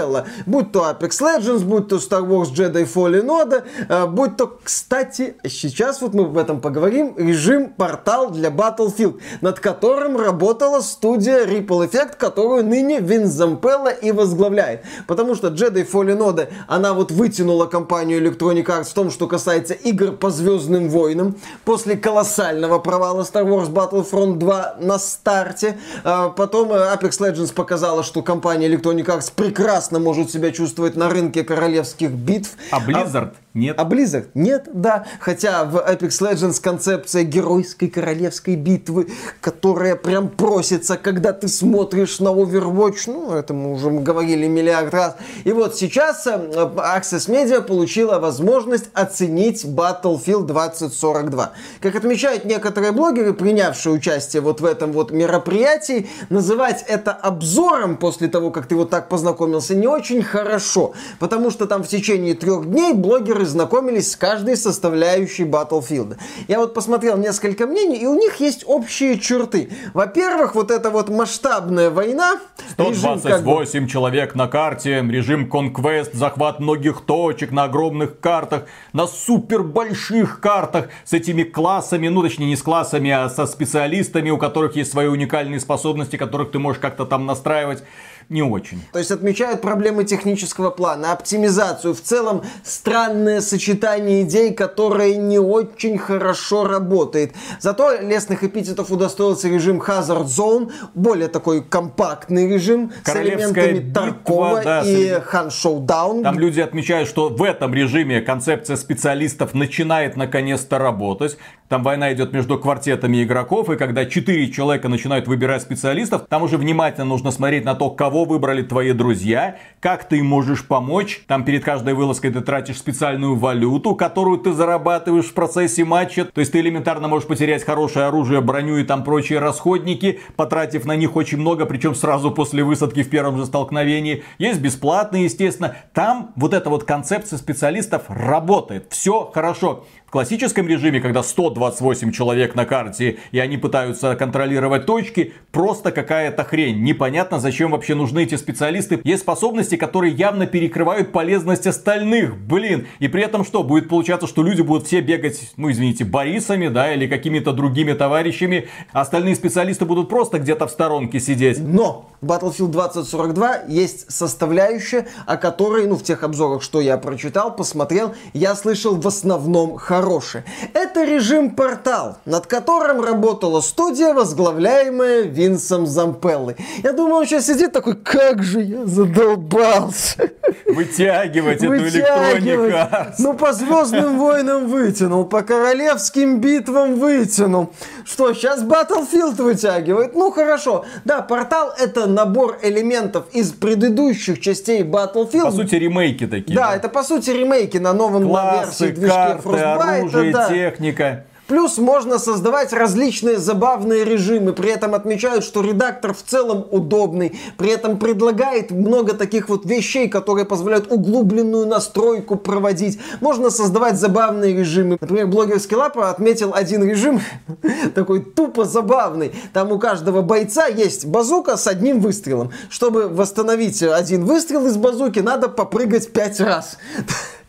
[SPEAKER 1] Зампелло. Будь то Apex Legends, будь то Star Wars Jedi Fallen Нода, э, будь то, кстати, сейчас вот мы об этом поговорим, режим портал для Battlefield, над которым работала студия Ripple Effect, которую ныне Винс Зампелло и возглавляет. Потому что Jedi Fallen Order, она вот вытянула компанию Electronic Arts в том, что касается игр по Звездным Войнам, после колоссального провала Star Wars Battlefront 2 на старте. Э, потом э, Apex Legends показала, что компания Electronic Arts прекрасно может себя чувствовать на рынке королевских битв.
[SPEAKER 2] А Blizzard Blizzard нет.
[SPEAKER 1] А Blizzard нет, да. Хотя в Apex Legends концепция геройской королевской битвы, которая прям просится, когда ты смотришь на Overwatch, ну, это мы уже говорили миллиард раз. И вот сейчас э, Access Media получила возможность оценить Battlefield 2042. Как отмечают некоторые блогеры, принявшие участие вот в этом вот мероприятии, называть это обзором после того, как ты вот так познакомился, не очень хорошо. Потому что там в течение трех дней блогеры знакомились с каждой составляющей Battlefield. Я вот посмотрел несколько мнений, и у них есть общие черты. Во-первых, вот эта вот масштабная война.
[SPEAKER 2] 128 режим, бы... человек на карте, режим Conquest, захват многих точек на огромных картах, на супер больших картах с этими классами, ну точнее не с классами, а со специалистами, у которых есть свои уникальные способности, которых ты можешь как-то там настраивать не очень.
[SPEAKER 1] То есть отмечают проблемы технического плана, оптимизацию, в целом странное сочетание идей, которое не очень хорошо работает. Зато лесных эпитетов удостоился режим Hazard Zone, более такой компактный режим с элементами Таркова да, и Han Showdown.
[SPEAKER 2] Там люди отмечают, что в этом режиме концепция специалистов начинает наконец-то работать. Там война идет между квартетами игроков, и когда четыре человека начинают выбирать специалистов, там уже внимательно нужно смотреть на то, кого выбрали твои друзья, как ты им можешь помочь. Там перед каждой вылазкой ты тратишь специальную валюту, которую ты зарабатываешь в процессе матча. То есть ты элементарно можешь потерять хорошее оружие, броню и там прочие расходники, потратив на них очень много, причем сразу после высадки в первом же столкновении. Есть бесплатные, естественно. Там вот эта вот концепция специалистов работает. Все хорошо. Классическом режиме, когда 128 человек на карте, и они пытаются контролировать точки, просто какая-то хрень. Непонятно, зачем вообще нужны эти специалисты. Есть способности, которые явно перекрывают полезность остальных. Блин. И при этом что? Будет получаться, что люди будут все бегать, ну извините, Борисами, да, или какими-то другими товарищами. Остальные специалисты будут просто где-то в сторонке сидеть.
[SPEAKER 1] Но Battlefield 2042 есть составляющая, о которой, ну, в тех обзорах, что я прочитал, посмотрел, я слышал в основном хорошее. Это режим портал, над которым работала студия, возглавляемая Винсом Зампеллой. Я думаю, он сейчас сидит такой, как же я задолбался.
[SPEAKER 2] Вытягивать эту электронику.
[SPEAKER 1] Ну, по Звездным войнам вытянул, по королевским битвам вытянул. Что, сейчас Battlefield вытягивает? Ну, хорошо. Да, портал это набор элементов из предыдущих частей Battlefield. По
[SPEAKER 2] сути, ремейки такие.
[SPEAKER 1] Да, да? это по сути ремейки на новом
[SPEAKER 2] Классы, версии движке карты, Frostbite. Оружие, да. техника.
[SPEAKER 1] Плюс можно создавать различные забавные режимы. При этом отмечают, что редактор в целом удобный. При этом предлагает много таких вот вещей, которые позволяют углубленную настройку проводить. Можно создавать забавные режимы. Например, блогерский лапа отметил один режим, такой тупо забавный. Там у каждого бойца есть базука с одним выстрелом. Чтобы восстановить один выстрел из базуки, надо попрыгать пять раз.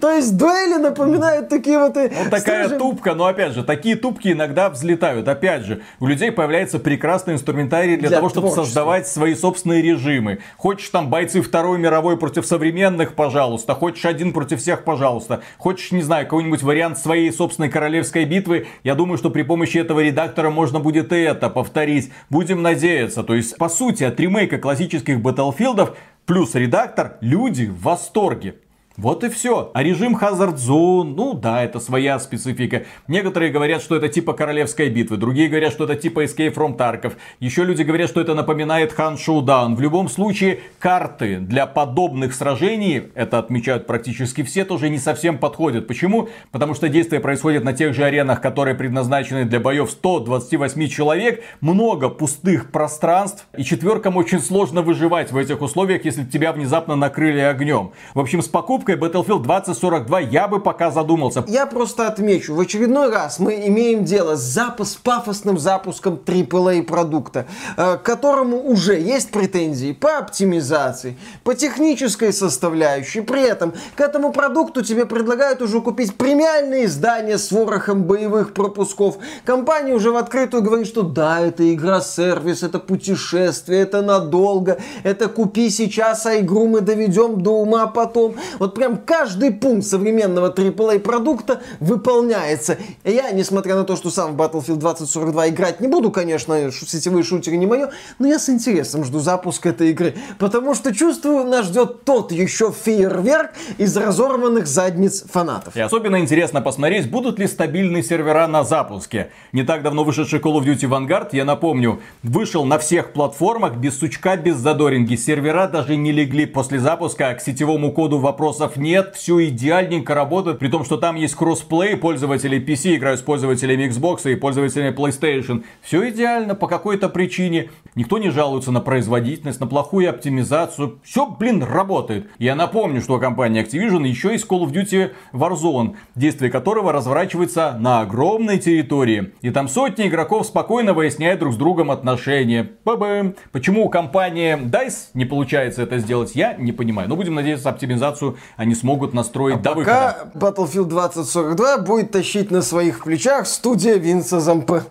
[SPEAKER 1] То есть дуэли напоминают такие вот...
[SPEAKER 2] Вот такая тупка, но опять же, такие тупки иногда взлетают. Опять же, у людей появляется прекрасный инструментарий для, для того, чтобы творчества. создавать свои собственные режимы. Хочешь там бойцы Второй мировой против современных, пожалуйста. Хочешь один против всех, пожалуйста. Хочешь, не знаю, какой-нибудь вариант своей собственной королевской битвы. Я думаю, что при помощи этого редактора можно будет и это повторить. Будем надеяться. То есть, по сути, от ремейка классических Батлфилдов плюс редактор люди в восторге. Вот и все. А режим Hazard Zone, ну да, это своя специфика. Некоторые говорят, что это типа королевской битвы, другие говорят, что это типа Escape from Tarkov. Еще люди говорят, что это напоминает Han Showdown. В любом случае, карты для подобных сражений, это отмечают практически все, тоже не совсем подходят. Почему? Потому что действие происходит на тех же аренах, которые предназначены для боев 128 человек, много пустых пространств, и четверкам очень сложно выживать в этих условиях, если тебя внезапно накрыли огнем. В общем, с покупкой покупкой Battlefield 2042 я бы пока задумался.
[SPEAKER 1] Я просто отмечу, в очередной раз мы имеем дело с запуск, пафосным запуском AAA продукта, э, к которому уже есть претензии по оптимизации, по технической составляющей. При этом к этому продукту тебе предлагают уже купить премиальные издания с ворохом боевых пропусков. Компания уже в открытую говорит, что да, это игра-сервис, это путешествие, это надолго, это купи сейчас, а игру мы доведем до ума потом. Вот прям каждый пункт современного AAA продукта выполняется. И я, несмотря на то, что сам в Battlefield 2042 играть не буду, конечно, сетевые шутеры не мое, но я с интересом жду запуска этой игры, потому что чувствую, нас ждет тот еще фейерверк из разорванных задниц фанатов.
[SPEAKER 2] И особенно интересно посмотреть, будут ли стабильные сервера на запуске. Не так давно вышедший Call of Duty Vanguard, я напомню, вышел на всех платформах без сучка, без задоринги. Сервера даже не легли после запуска, к сетевому коду вопросов вопросов нет, все идеальненько работает, при том, что там есть кроссплей, пользователи PC играют с пользователями Xbox и пользователями PlayStation. Все идеально по какой-то причине. Никто не жалуется на производительность, на плохую оптимизацию. Все, блин, работает. Я напомню, что компания Activision еще есть Call of Duty Warzone, действие которого разворачивается на огромной территории. И там сотни игроков спокойно выясняют друг с другом отношения. Ба-бам. Почему у компании DICE не получается это сделать, я не понимаю. Но будем надеяться, оптимизацию они смогут настроить а до
[SPEAKER 1] пока выхода. Battlefield 2042 будет тащить на своих плечах студия Винса Зампе.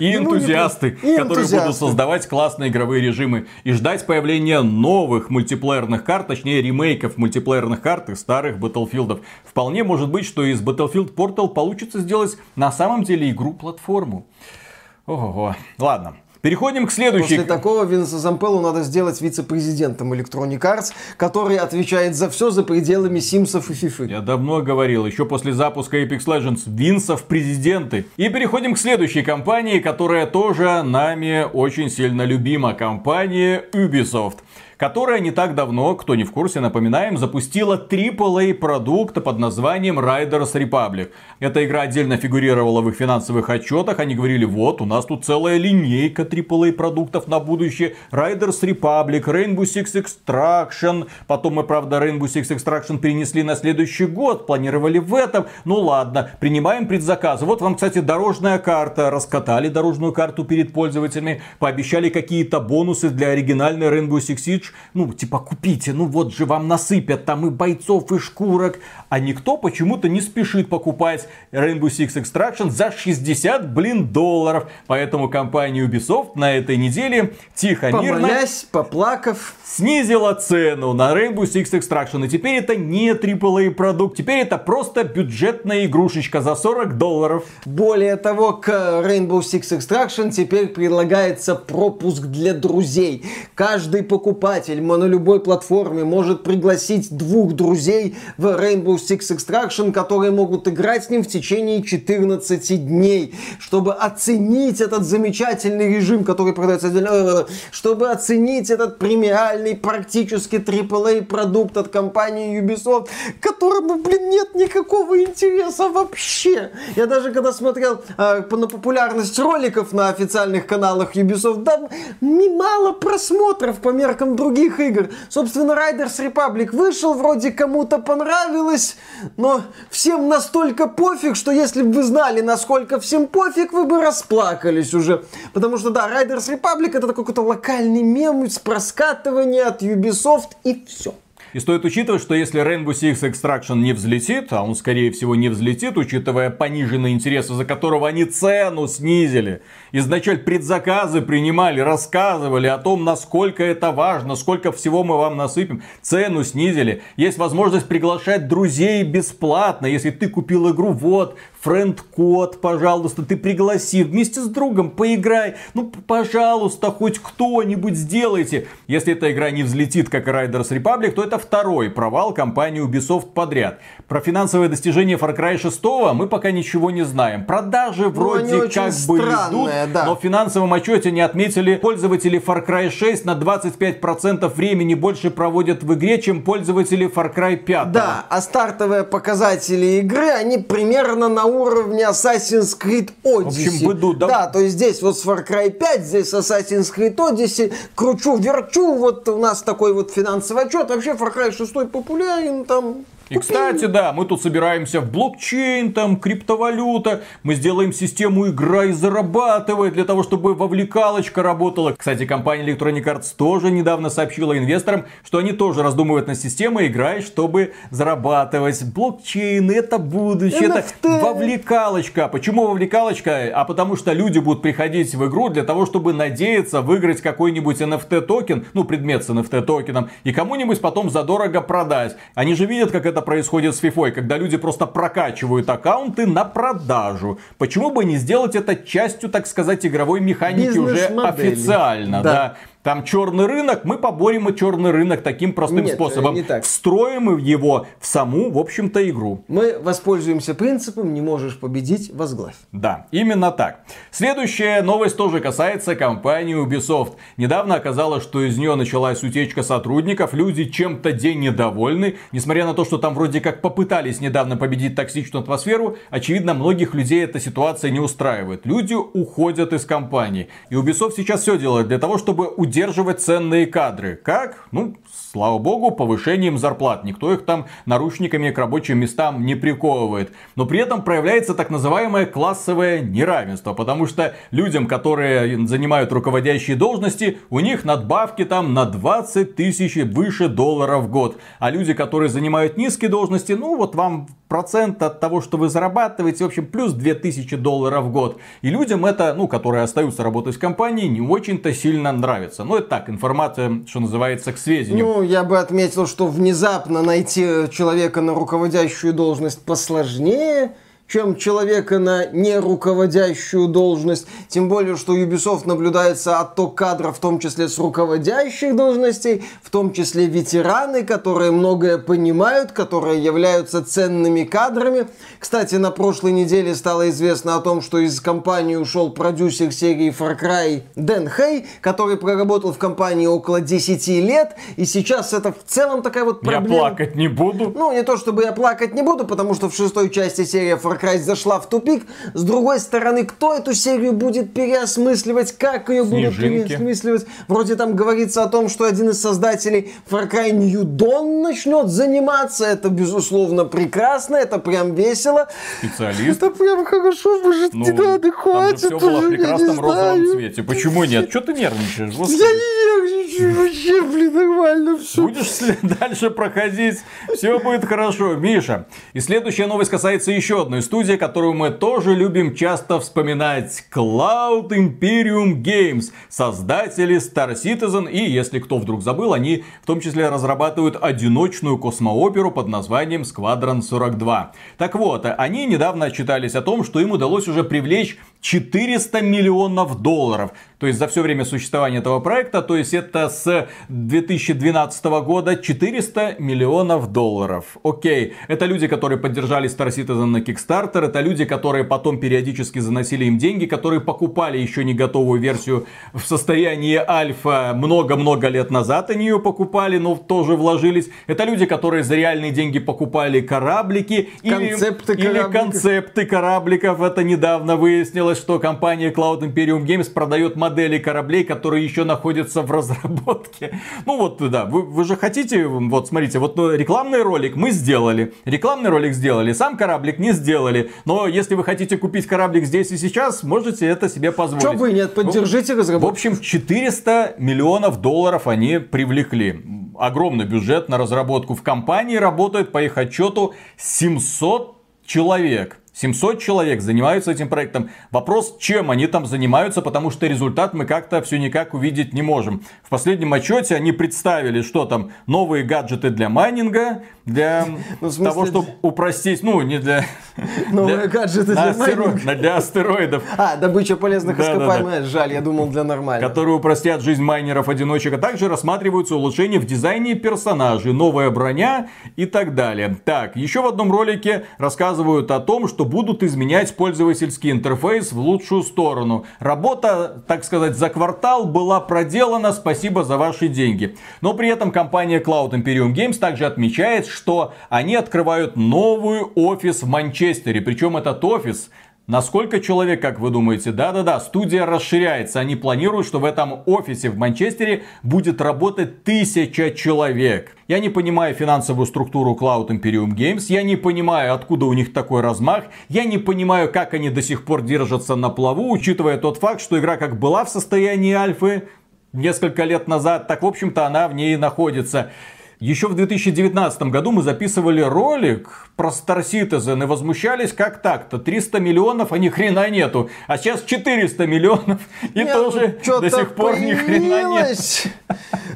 [SPEAKER 2] И энтузиасты, и которые энтузиасты. будут создавать классные игровые режимы и ждать появления новых мультиплеерных карт, точнее ремейков мультиплеерных карт из старых Battlefield. Вполне может быть, что из Battlefield Portal получится сделать на самом деле игру-платформу. Ого, ладно. Переходим к следующей.
[SPEAKER 1] После такого Винса Зампеллу надо сделать вице-президентом Electronic Arts, который отвечает за все за пределами Симсов и Фифы.
[SPEAKER 2] Я давно говорил, еще после запуска Apex Legends, Винсов президенты. И переходим к следующей компании, которая тоже нами очень сильно любима. Компания Ubisoft. Которая не так давно, кто не в курсе, напоминаем, запустила AAA продукт под названием Riders Republic. Эта игра отдельно фигурировала в их финансовых отчетах. Они говорили, вот, у нас тут целая линейка AAA продуктов на будущее. Riders Republic, Rainbow Six Extraction. Потом мы, правда, Rainbow Six Extraction перенесли на следующий год. Планировали в этом. Ну ладно, принимаем предзаказы. Вот вам, кстати, дорожная карта. Раскатали дорожную карту перед пользователями. Пообещали какие-то бонусы для оригинальной Rainbow Six Siege. Ну, типа, купите. Ну, вот же вам насыпят там и бойцов, и шкурок. А никто почему-то не спешит покупать Rainbow Six Extraction за 60, блин, долларов. Поэтому компания Ubisoft на этой неделе тихо, мирно...
[SPEAKER 1] Помолясь, поплакав.
[SPEAKER 2] Снизила цену на Rainbow Six Extraction. И теперь это не AAA продукт. Теперь это просто бюджетная игрушечка за 40 долларов.
[SPEAKER 1] Более того, к Rainbow Six Extraction теперь предлагается пропуск для друзей. Каждый покупатель на любой платформе может пригласить двух друзей в Rainbow Six Extraction, которые могут играть с ним в течение 14 дней, чтобы оценить этот замечательный режим, который продается отдельно, э, чтобы оценить этот премиальный практически AAA продукт от компании Ubisoft, которому, блин, нет никакого интереса вообще. Я даже когда смотрел э, на популярность роликов на официальных каналах Ubisoft, да, немало просмотров по меркам других игр. Собственно, Riders Republic вышел, вроде кому-то понравилось, но всем настолько пофиг, что если бы вы знали, насколько всем пофиг, вы бы расплакались уже. Потому что, да, Riders Republic это такой какой-то локальный мем с проскатывания от Ubisoft и все.
[SPEAKER 2] И стоит учитывать, что если Rainbow Six Extraction не взлетит, а он скорее всего не взлетит, учитывая пониженные интересы, за которого они цену снизили, изначально предзаказы принимали, рассказывали о том, насколько это важно, сколько всего мы вам насыпем, цену снизили, есть возможность приглашать друзей бесплатно, если ты купил игру, вот, friend -код, пожалуйста, ты пригласи, вместе с другом поиграй. Ну, пожалуйста, хоть кто-нибудь сделайте. Если эта игра не взлетит, как Riders Republic, то это второй провал компании Ubisoft подряд. Про финансовые достижения Far Cry 6 мы пока ничего не знаем. Продажи вроде ну, как бы идут, да. но в финансовом отчете не отметили пользователи Far Cry 6 на 25% времени больше проводят в игре, чем пользователи Far Cry 5.
[SPEAKER 1] Да, а стартовые показатели игры, они примерно на уровне Assassin's Creed Odyssey. В общем, быду, да? Да, то есть здесь вот с Far Cry 5, здесь Assassin's Creed Odyssey, кручу, верчу, вот у нас такой вот финансовый отчет. Вообще Far Cry 6 популярен, там
[SPEAKER 2] и, кстати, да, мы тут собираемся в блокчейн, там, криптовалюта, мы сделаем систему игра и зарабатывает для того, чтобы вовлекалочка работала. Кстати, компания Electronic Arts тоже недавно сообщила инвесторам, что они тоже раздумывают на систему играй, чтобы зарабатывать. Блокчейн это будущее, NFT. это вовлекалочка. Почему вовлекалочка? А потому что люди будут приходить в игру для того, чтобы надеяться выиграть какой-нибудь NFT токен, ну, предмет с NFT токеном, и кому-нибудь потом задорого продать. Они же видят, как это это происходит с FIFA, когда люди просто прокачивают аккаунты на продажу. Почему бы не сделать это частью, так сказать, игровой механики уже официально, да. да? Там черный рынок, мы поборем и черный рынок таким простым Нет, способом. Не так. Встроим его в саму, в общем-то, игру.
[SPEAKER 1] Мы воспользуемся принципом «не можешь победить, возглавь».
[SPEAKER 2] Да, именно так. Следующая новость тоже касается компании Ubisoft. Недавно оказалось, что из нее началась утечка сотрудников, люди чем-то день недовольны. Несмотря на то, что там вроде как попытались недавно победить токсичную атмосферу, очевидно, многих людей эта ситуация не устраивает. Люди уходят из компании. И Ubisoft сейчас все делает для того, чтобы удержать удерживать ценные кадры. Как? Ну, слава богу, повышением зарплат. Никто их там наручниками к рабочим местам не приковывает. Но при этом проявляется так называемое классовое неравенство. Потому что людям, которые занимают руководящие должности, у них надбавки там на 20 тысяч выше долларов в год. А люди, которые занимают низкие должности, ну вот вам процент от того, что вы зарабатываете, в общем, плюс 2000 долларов в год. И людям это, ну, которые остаются работать в компании, не очень-то сильно нравится. Ну, это так, информация, что называется, к сведению.
[SPEAKER 1] Ну, я бы отметил, что внезапно найти человека на руководящую должность посложнее, чем человека на неруководящую должность. Тем более, что Ubisoft наблюдается отток кадров, в том числе с руководящих должностей, в том числе ветераны, которые многое понимают, которые являются ценными кадрами. Кстати, на прошлой неделе стало известно о том, что из компании ушел продюсер серии Far Cry Дэн Хей, который проработал в компании около 10 лет, и сейчас это в целом такая вот проблема.
[SPEAKER 2] Я плакать не буду.
[SPEAKER 1] Ну, не то чтобы я плакать не буду, потому что в шестой части серия Far Cry зашла в тупик. С другой стороны, кто эту серию будет переосмысливать, как ее будут переосмысливать? Вроде там говорится о том, что один из создателей Far Cry New Dawn начнет заниматься. Это, безусловно, прекрасно, это прям весело.
[SPEAKER 2] Специалист.
[SPEAKER 1] Это прям хорошо, может, ну, не надо, хватит.
[SPEAKER 2] Все было в прекрасном розовом цвете. Почему нет? Что ты нервничаешь?
[SPEAKER 1] Господи. Я не нервничаю вообще, блин, нормально все.
[SPEAKER 2] Будешь дальше проходить, все будет хорошо. Миша, и следующая новость касается еще одной студии, которую мы тоже любим часто вспоминать. Cloud Imperium Games, создатели Star Citizen, и если кто вдруг забыл, они в том числе разрабатывают одиночную космооперу под названием Squadron 42. Так вот, они недавно отчитались о том, что им удалось уже привлечь 400 миллионов долларов. То есть за все время существования этого проекта, то есть это с 2012 года 400 миллионов долларов. Окей, это люди, которые поддержали Star Citizen на Kickstarter, это люди, которые потом периодически заносили им деньги, которые покупали еще не готовую версию в состоянии альфа много-много лет назад, они ее покупали, но тоже вложились. Это люди, которые за реальные деньги покупали кораблики
[SPEAKER 1] концепты
[SPEAKER 2] или, или концепты корабликов. Это недавно выяснилось, что компания Cloud Imperium Games продает модели кораблей, которые еще находятся в разработке. Ну вот, да, вы, вы же хотите, вот смотрите, вот ну, рекламный ролик мы сделали, рекламный ролик сделали, сам кораблик не сделали, но если вы хотите купить кораблик здесь и сейчас, можете это себе позволить. Что
[SPEAKER 1] вы нет, поддержите разработку.
[SPEAKER 2] В общем, 400 миллионов долларов они привлекли. Огромный бюджет на разработку. В компании работает, по их отчету, 700 человек. 700 человек занимаются этим проектом. Вопрос, чем они там занимаются, потому что результат мы как-то все никак увидеть не можем. В последнем отчете они представили, что там новые гаджеты для майнинга, для ну, смысле... того, чтобы упростить, ну, не для...
[SPEAKER 1] Новые для... гаджеты для
[SPEAKER 2] астеро... Для астероидов.
[SPEAKER 1] А, добыча полезных да, ископаемых, да, да. жаль, я думал для нормальных.
[SPEAKER 2] Которые упростят жизнь майнеров-одиночек, а также рассматриваются улучшения в дизайне персонажей, новая броня и так далее. Так, еще в одном ролике рассказывают о том, что будут изменять пользовательский интерфейс в лучшую сторону. Работа, так сказать, за квартал была проделана, спасибо за ваши деньги. Но при этом компания Cloud Imperium Games также отмечает, что они открывают новый офис в Манчестере. Причем этот офис на сколько человек, как вы думаете? Да-да-да, студия расширяется. Они планируют, что в этом офисе в Манчестере будет работать тысяча человек. Я не понимаю финансовую структуру Cloud Imperium Games. Я не понимаю, откуда у них такой размах. Я не понимаю, как они до сих пор держатся на плаву, учитывая тот факт, что игра как была в состоянии альфы несколько лет назад, так, в общем-то, она в ней находится. Еще в 2019 году мы записывали ролик про Star Citizen и возмущались, как так-то, 300 миллионов, а ни хрена нету. А сейчас 400 миллионов и Нет, тоже ну, до сих пор ни хрена нет.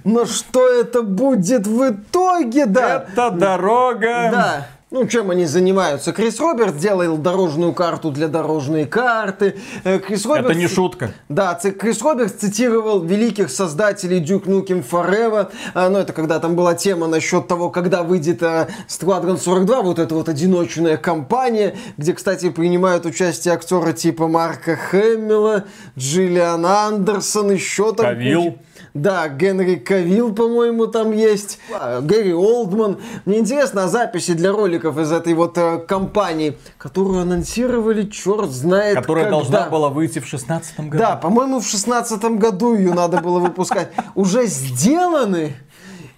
[SPEAKER 1] Но что это будет в итоге, да?
[SPEAKER 2] Это дорога.
[SPEAKER 1] Да. Ну, чем они занимаются? Крис Роберт делал дорожную карту для дорожной карты.
[SPEAKER 2] Э, Крис Роберт... Это не шутка.
[SPEAKER 1] Да, Крис Роберт цитировал великих создателей Duke Nukem Forever. А, ну, это когда там была тема насчет того, когда выйдет э, Squadron 42, вот эта вот одиночная компания, где, кстати, принимают участие актеры типа Марка Хэмилла, Джиллиан Андерсон, еще там...
[SPEAKER 2] Кавилл.
[SPEAKER 1] Да, Генри Кавилл, по-моему, там есть. А, Гэри Олдман. Мне интересно, а записи для роликов из этой вот э, компании, которую анонсировали, черт знает
[SPEAKER 2] Которая
[SPEAKER 1] когда.
[SPEAKER 2] должна была выйти в шестнадцатом году.
[SPEAKER 1] Да, по-моему, в шестнадцатом году ее надо было выпускать. Уже сделаны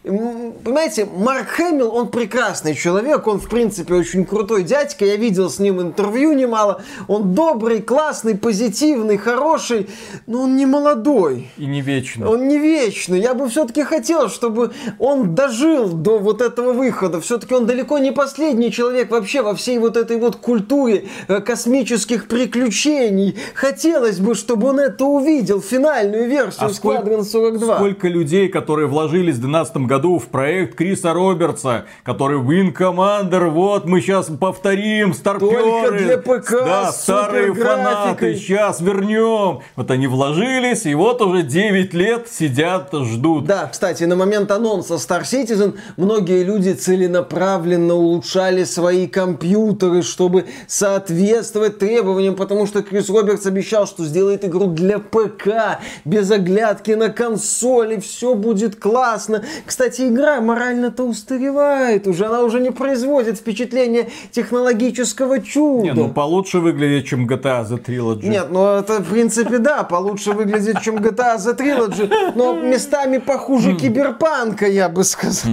[SPEAKER 1] Понимаете, Марк Хэмилл, он прекрасный человек, он, в принципе, очень крутой дядька, я видел с ним интервью немало, он добрый, классный, позитивный, хороший, но он не молодой.
[SPEAKER 2] И не вечный.
[SPEAKER 1] Он не вечный. Я бы все-таки хотел, чтобы он дожил до вот этого выхода. Все-таки он далеко не последний человек вообще во всей вот этой вот культуре э, космических приключений. Хотелось бы, чтобы он это увидел, финальную версию а Squadron 42.
[SPEAKER 2] Сколько людей, которые вложились в 12 году в проект Криса Робертса, который Win Commander, вот мы сейчас повторим, старперы.
[SPEAKER 1] Только для ПК,
[SPEAKER 2] Да, старые фанаты, сейчас вернем. Вот они вложились, и вот уже 9 лет сидят, ждут.
[SPEAKER 1] Да, кстати, на момент анонса Star Citizen многие люди целенаправленно улучшали свои компьютеры, чтобы соответствовать требованиям, потому что Крис Робертс обещал, что сделает игру для ПК, без оглядки на консоли, все будет классно. Кстати, игра морально-то устаревает уже, она уже не производит впечатление технологического чуда.
[SPEAKER 2] Не, ну получше выглядит, чем GTA The Trilogy.
[SPEAKER 1] Нет, ну это в принципе да, получше выглядит, чем GTA The Trilogy, но местами похуже Киберпанка, я бы сказал.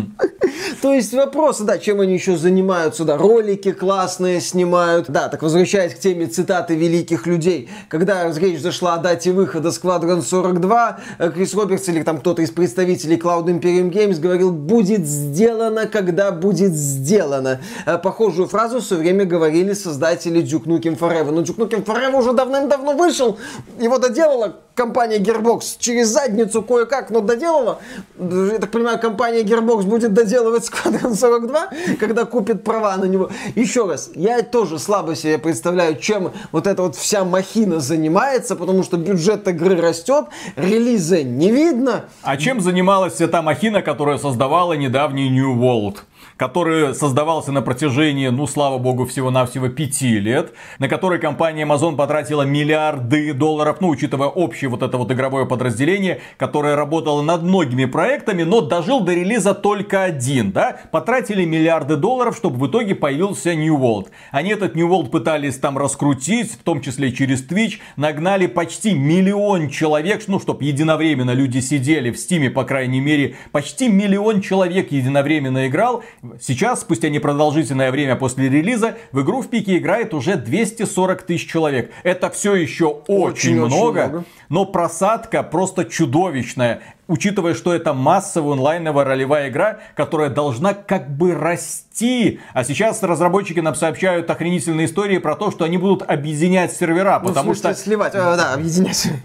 [SPEAKER 1] То есть вопросы, да, чем они еще занимаются, да, ролики классные снимают. Да, так возвращаясь к теме цитаты великих людей, когда речь зашла о дате выхода Squadron 42, э, Крис Робертс или там кто-то из представителей Cloud Imperium Games говорил, будет сделано, когда будет сделано. Э, Похожую фразу все время говорили создатели Duke Nukem Forever. Но Duke Nukem Forever уже давным-давно вышел, его доделала компания Gearbox через задницу кое-как, но доделала. Я так понимаю, компания Gearbox будет доделывать Squadron 42, когда купит права на него. Еще раз, я тоже слабо себе представляю, чем вот эта вот вся махина занимается, потому что бюджет игры растет, релиза не видно.
[SPEAKER 2] А чем занималась вся та махина, которая создавала недавний New World? Который создавался на протяжении, ну, слава богу, всего-навсего пяти лет, на который компания Amazon потратила миллиарды долларов, ну, учитывая общее вот это вот игровое подразделение, которое работало над многими проектами, но дожил до релиза только один, да, потратили миллиарды долларов, чтобы в итоге появился New World. Они этот New World пытались там раскрутить, в том числе через Twitch, нагнали почти миллион человек, ну, чтобы единовременно люди сидели в Стиме, по крайней мере, почти миллион человек единовременно играл, Сейчас, спустя непродолжительное время после релиза, в игру в пике играет уже 240 тысяч человек. Это все еще очень, очень много, очень много, но просадка просто чудовищная учитывая, что это массовая онлайновая ролевая игра, которая должна как бы расти. А сейчас разработчики нам сообщают охренительные истории про то, что они будут объединять сервера, ну, потому что...
[SPEAKER 1] сливать, а, да, объединять.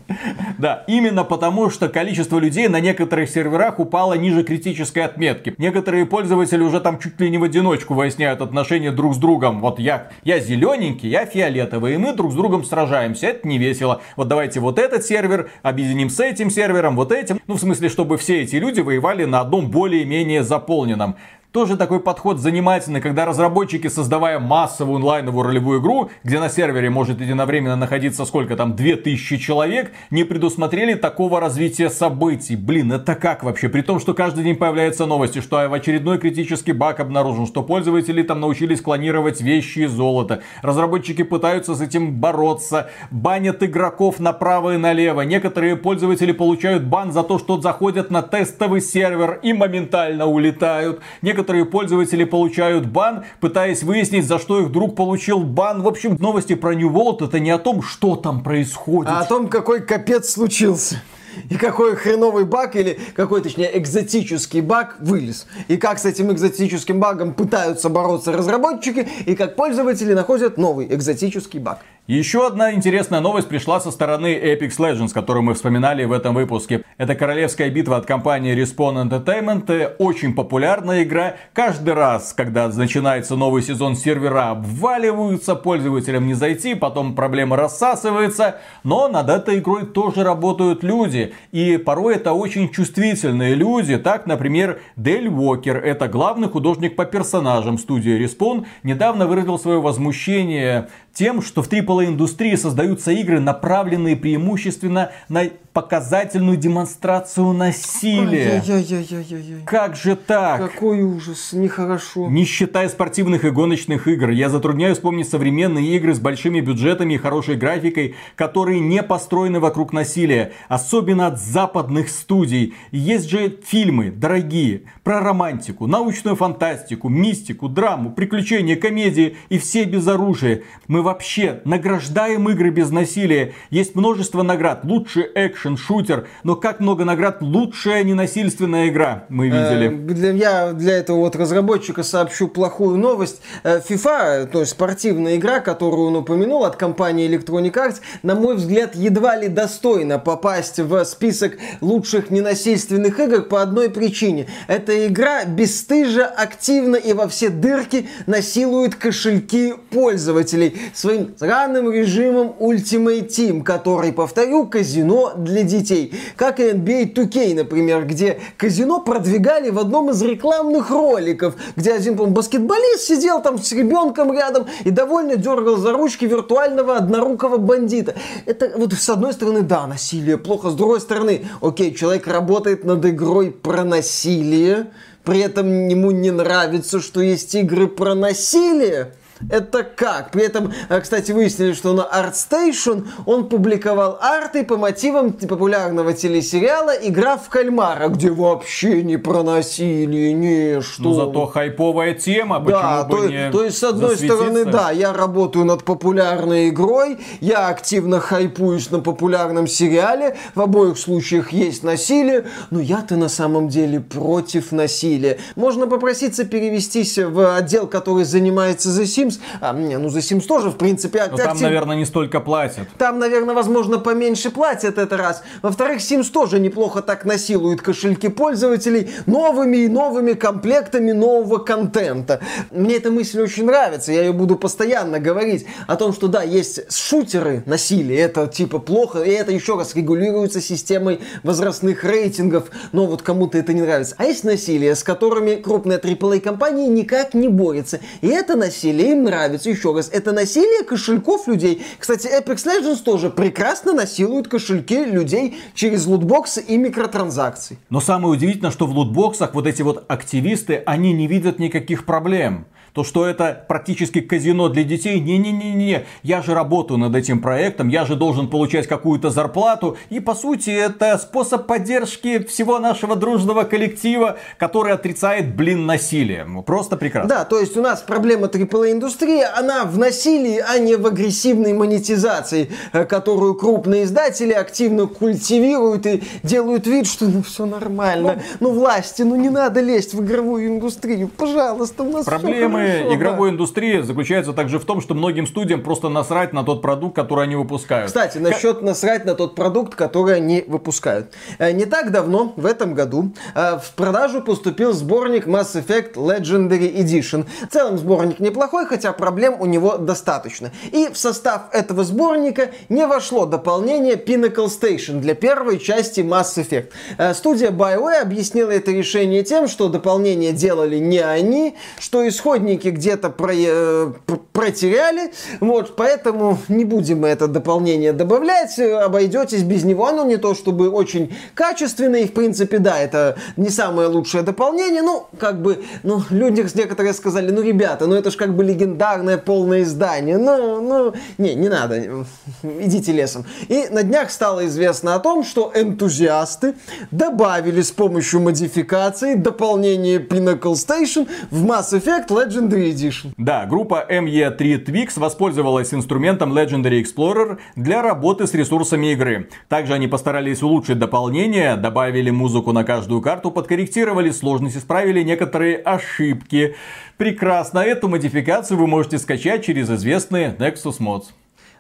[SPEAKER 2] Да, именно потому, что количество людей на некоторых серверах упало ниже критической отметки. Некоторые пользователи уже там чуть ли не в одиночку выясняют отношения друг с другом. Вот я, я зелененький, я фиолетовый, и мы друг с другом сражаемся. Это не весело. Вот давайте вот этот сервер объединим с этим сервером, вот этим. Ну, в смысле, смысле, чтобы все эти люди воевали на одном более-менее заполненном. Тоже такой подход занимательный, когда разработчики, создавая массовую онлайновую ролевую игру, где на сервере может единовременно находиться сколько там, 2000 человек, не предусмотрели такого развития событий. Блин, это как вообще? При том, что каждый день появляются новости, что в очередной критический баг обнаружен, что пользователи там научились клонировать вещи и золото. Разработчики пытаются с этим бороться, банят игроков направо и налево. Некоторые пользователи получают бан за то, что заходят на тестовый сервер и моментально улетают. Некоторые некоторые пользователи получают бан, пытаясь выяснить, за что их друг получил бан. В общем, новости про New World это не о том, что там происходит.
[SPEAKER 1] А о том, какой капец случился. И какой хреновый баг или какой, точнее, экзотический баг вылез. И как с этим экзотическим багом пытаются бороться разработчики, и как пользователи находят новый экзотический баг.
[SPEAKER 2] Еще одна интересная новость пришла со стороны Apex Legends, которую мы вспоминали в этом выпуске. Это королевская битва от компании Respawn Entertainment. Очень популярная игра. Каждый раз, когда начинается новый сезон, сервера обваливаются, пользователям не зайти, потом проблема рассасывается. Но над этой игрой тоже работают люди. И порой это очень чувствительные люди. Так, например, Дель Уокер, это главный художник по персонажам студии Respawn, недавно выразил свое возмущение тем, что в AAA индустрии создаются игры, направленные преимущественно на показательную демонстрацию насилия.
[SPEAKER 1] Ай-яй-яй-яй-яй.
[SPEAKER 2] Как же так?
[SPEAKER 1] Какой ужас, нехорошо.
[SPEAKER 2] Не считая спортивных и гоночных игр, я затрудняюсь вспомнить современные игры с большими бюджетами и хорошей графикой, которые не построены вокруг насилия, особенно от западных студий. Есть же фильмы дорогие про романтику, научную фантастику, мистику, драму, приключения, комедии и все без оружия. Мы вообще на награждаем игры без насилия. Есть множество наград. Лучший экшен, шутер. Но как много наград лучшая ненасильственная игра мы видели.
[SPEAKER 1] Э, для, я для этого вот разработчика сообщу плохую новость. Э, FIFA, то есть спортивная игра, которую он упомянул от компании Electronic Arts, на мой взгляд, едва ли достойна попасть в список лучших ненасильственных игр по одной причине. Эта игра бесстыжа, активно и во все дырки насилует кошельки пользователей своим сраным режимом Ultimate Team, который, повторю, казино для детей. Как и NBA 2K, например, где казино продвигали в одном из рекламных роликов, где один, по баскетболист сидел там с ребенком рядом и довольно дергал за ручки виртуального однорукого бандита. Это вот с одной стороны, да, насилие плохо, с другой стороны, окей, человек работает над игрой про насилие, при этом ему не нравится, что есть игры про насилие. Это как? При этом, э, кстати, выяснили, что на ArtStation он публиковал арты по мотивам популярного телесериала «Игра в кальмара», где вообще не про насилие, не что. Ну,
[SPEAKER 2] зато хайповая тема,
[SPEAKER 1] да,
[SPEAKER 2] почему
[SPEAKER 1] то,
[SPEAKER 2] бы не
[SPEAKER 1] то есть, с одной стороны, да, я работаю над популярной игрой, я активно хайпуюсь на популярном сериале, в обоих случаях есть насилие, но я-то на самом деле против насилия. Можно попроситься перевестись в отдел, который занимается The Sims, Sims. А, не, ну за Sims тоже, в принципе,
[SPEAKER 2] Но там, наверное, не столько платят.
[SPEAKER 1] Там, наверное, возможно, поменьше платят это раз. Во-вторых, Sims тоже неплохо так насилует кошельки пользователей новыми и новыми комплектами нового контента. Мне эта мысль очень нравится, я ее буду постоянно говорить о том, что да, есть шутеры насилия, это типа плохо, и это еще раз регулируется системой возрастных рейтингов, но вот кому-то это не нравится. А есть насилие, с которыми крупные AAA компании никак не борются. И это насилие им нравится. Еще раз, это насилие кошельков людей. Кстати, Apex Legends тоже прекрасно насилует кошельки людей через лутбоксы и микротранзакции.
[SPEAKER 2] Но самое удивительное, что в лутбоксах вот эти вот активисты, они не видят никаких проблем то что это практически казино для детей. Не-не-не-не, я же работаю над этим проектом, я же должен получать какую-то зарплату. И по сути это способ поддержки всего нашего дружного коллектива, который отрицает, блин, насилие. Просто прекрасно.
[SPEAKER 1] Да, то есть у нас проблема AAA индустрии, она в насилии, а не в агрессивной монетизации, э, которую крупные издатели активно культивируют и делают вид, что ну все нормально. Ну, ну власти, ну не надо лезть в игровую индустрию, пожалуйста, у нас
[SPEAKER 2] Проблемы Проблемы игровой да. индустрии заключаются также в том, что многим студиям просто насрать на тот продукт, который они выпускают.
[SPEAKER 1] Кстати, насчет К... насрать на тот продукт, который они выпускают. Э, не так давно, в этом году, э, в продажу поступил сборник Mass Effect Legendary Edition. В целом сборник неплохой, хотя проблем у него достаточно. И в состав этого сборника не вошло дополнение Pinnacle Station для первой части Mass Effect. Э, студия BioWare объяснила это решение тем, что дополнение делали не они, что исходник исходники где-то про, э, протеряли, вот, поэтому не будем мы это дополнение добавлять, обойдетесь без него. Оно не то чтобы очень качественное, и в принципе, да, это не самое лучшее дополнение, ну, как бы, ну, люди некоторые сказали, ну, ребята, ну, это же как бы легендарное полное издание, ну, ну, не, не надо, идите лесом. И на днях стало известно о том, что энтузиасты добавили с помощью модификации дополнение Pinnacle Station в Mass Effect Legend Legendary Edition.
[SPEAKER 2] Да, группа ME3 Twix воспользовалась инструментом Legendary Explorer для работы с ресурсами игры. Также они постарались улучшить дополнение, добавили музыку на каждую карту, подкорректировали сложность, исправили некоторые ошибки. Прекрасно, эту модификацию вы можете скачать через известные Nexus Mods.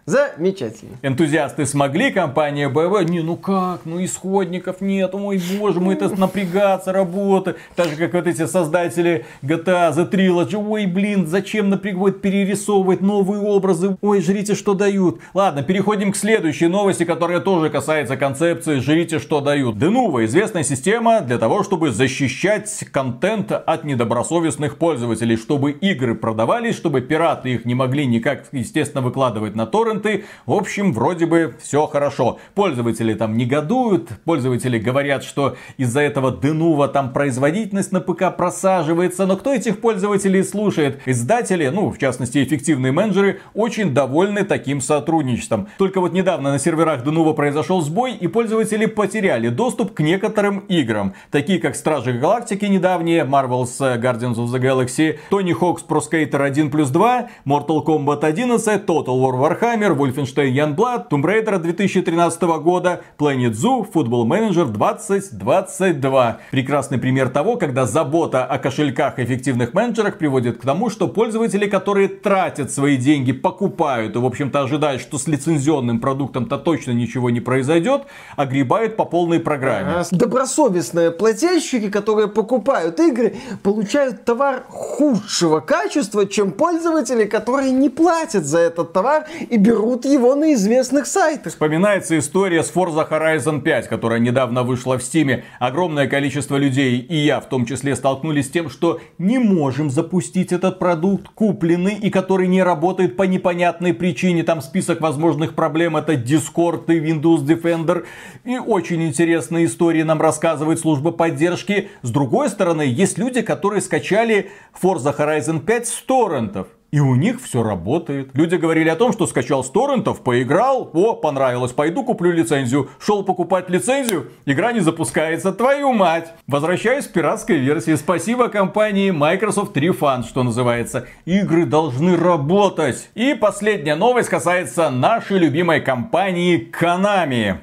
[SPEAKER 1] Замечательно.
[SPEAKER 2] Энтузиасты смогли, компания БВ, не, ну как, ну исходников нет, ой боже мой, это напрягаться, работа. Так же, как вот эти создатели GTA The Trilogy, ой, блин, зачем напрягать, перерисовывать новые образы, ой, жрите, что дают. Ладно, переходим к следующей новости, которая тоже касается концепции «жрите, что дают». Denuvo – известная система для того, чтобы защищать контент от недобросовестных пользователей, чтобы игры продавались, чтобы пираты их не могли никак, естественно, выкладывать на торрент, торренты. В общем, вроде бы все хорошо. Пользователи там негодуют, пользователи говорят, что из-за этого Денува там производительность на ПК просаживается. Но кто этих пользователей слушает? Издатели, ну, в частности, эффективные менеджеры, очень довольны таким сотрудничеством. Только вот недавно на серверах Денува произошел сбой, и пользователи потеряли доступ к некоторым играм, такие как Стражи Галактики недавние, Marvel's Guardians of the Galaxy, Tony Hawk's Pro Skater 1 плюс 2, Mortal Kombat 11, Total War Warhammer, Warhammer, Wolfenstein Youngblood, Tomb Raider 2013 года, Planet Zoo, Football Manager 2022. Прекрасный пример того, когда забота о кошельках и эффективных менеджерах приводит к тому, что пользователи, которые тратят свои деньги, покупают и, в общем-то, ожидают, что с лицензионным продуктом-то точно ничего не произойдет, огребают по полной программе.
[SPEAKER 1] Добросовестные плательщики, которые покупают игры, получают товар худшего качества, чем пользователи, которые не платят за этот товар и берут его на известных сайтах.
[SPEAKER 2] Вспоминается история с Forza Horizon 5, которая недавно вышла в Steam. Огромное количество людей, и я в том числе, столкнулись с тем, что не можем запустить этот продукт, купленный и который не работает по непонятной причине. Там список возможных проблем. Это Discord и Windows Defender. И очень интересные истории нам рассказывает служба поддержки. С другой стороны, есть люди, которые скачали Forza Horizon 5 с торрентов. И у них все работает. Люди говорили о том, что скачал с торрентов, поиграл, о, понравилось, пойду куплю лицензию. Шел покупать лицензию, игра не запускается, твою мать. Возвращаюсь к пиратской версии. Спасибо компании Microsoft Refund, что называется. Игры должны работать. И последняя новость касается нашей любимой компании Konami.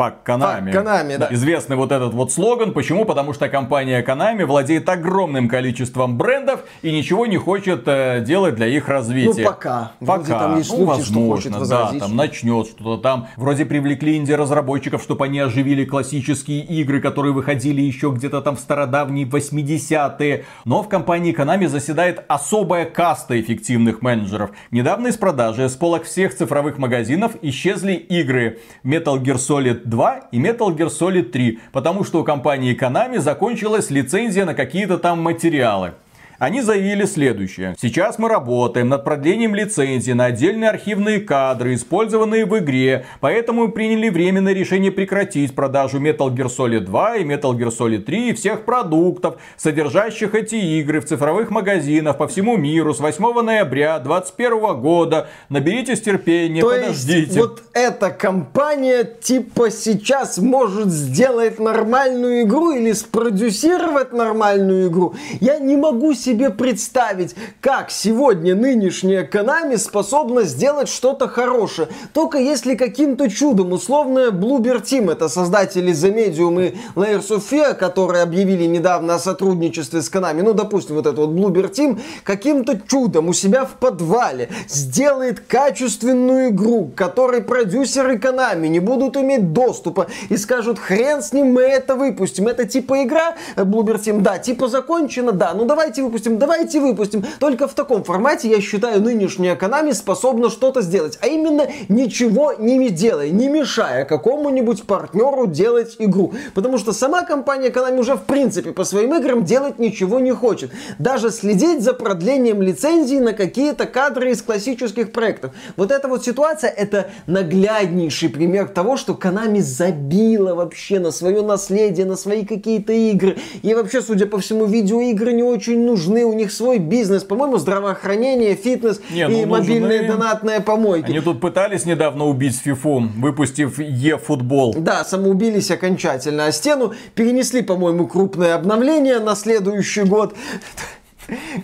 [SPEAKER 2] Фак.
[SPEAKER 1] Fuck Konami, да.
[SPEAKER 2] Известный вот этот вот слоган. Почему? Потому что компания Konami владеет огромным количеством брендов и ничего не хочет э, делать для их развития.
[SPEAKER 1] Ну, пока.
[SPEAKER 2] Пока.
[SPEAKER 1] Вроде там есть
[SPEAKER 2] ну,
[SPEAKER 1] слухи, что
[SPEAKER 2] возможно,
[SPEAKER 1] хочет
[SPEAKER 2] да, там начнет что-то там. Вроде привлекли инди-разработчиков, чтобы они оживили классические игры, которые выходили еще где-то там в стародавние 80-е. Но в компании Konami заседает особая каста эффективных менеджеров. Недавно из продажи с полок всех цифровых магазинов исчезли игры Metal Gear Solid 2 и Metal Gear Solid 3, потому что у компании Konami закончилась лицензия на какие-то там материалы. Они заявили следующее. Сейчас мы работаем над продлением лицензии на отдельные архивные кадры, использованные в игре. Поэтому приняли временное решение прекратить продажу Metal Gear Solid 2 и Metal Gear Solid 3 и всех продуктов, содержащих эти игры в цифровых магазинах по всему миру с 8 ноября 2021 года. Наберитесь терпения,
[SPEAKER 1] То
[SPEAKER 2] подождите.
[SPEAKER 1] есть вот эта компания типа сейчас может сделать нормальную игру или спродюсировать нормальную игру. Я не могу себе представить, как сегодня нынешняя Konami способна сделать что-то хорошее. Только если каким-то чудом условная Bloober Team, это создатели The Medium и Layers of Fear, которые объявили недавно о сотрудничестве с Konami, ну допустим вот это вот Bloober Team, каким-то чудом у себя в подвале сделает качественную игру, которой продюсеры Konami не будут иметь доступа и скажут, хрен с ним, мы это выпустим. Это типа игра, э, Bloober Team, да, типа закончена, да, ну давайте выпустим, давайте выпустим. Только в таком формате, я считаю, нынешняя Konami способна что-то сделать. А именно, ничего не делая, не мешая какому-нибудь партнеру делать игру. Потому что сама компания Konami уже в принципе по своим играм делать ничего не хочет. Даже следить за продлением лицензии на какие-то кадры из классических проектов. Вот эта вот ситуация, это нагляднейший пример того, что Konami забила вообще на свое наследие, на свои какие-то игры. И вообще, судя по всему, видеоигры не очень нужны. У них свой бизнес, по-моему, здравоохранение, фитнес
[SPEAKER 2] Не, ну,
[SPEAKER 1] и мобильные
[SPEAKER 2] нужны.
[SPEAKER 1] донатные помойки.
[SPEAKER 2] Они тут пытались недавно убить FIFA, выпустив Е-футбол.
[SPEAKER 1] Да, самоубились окончательно. А стену перенесли, по-моему, крупное обновление на следующий год.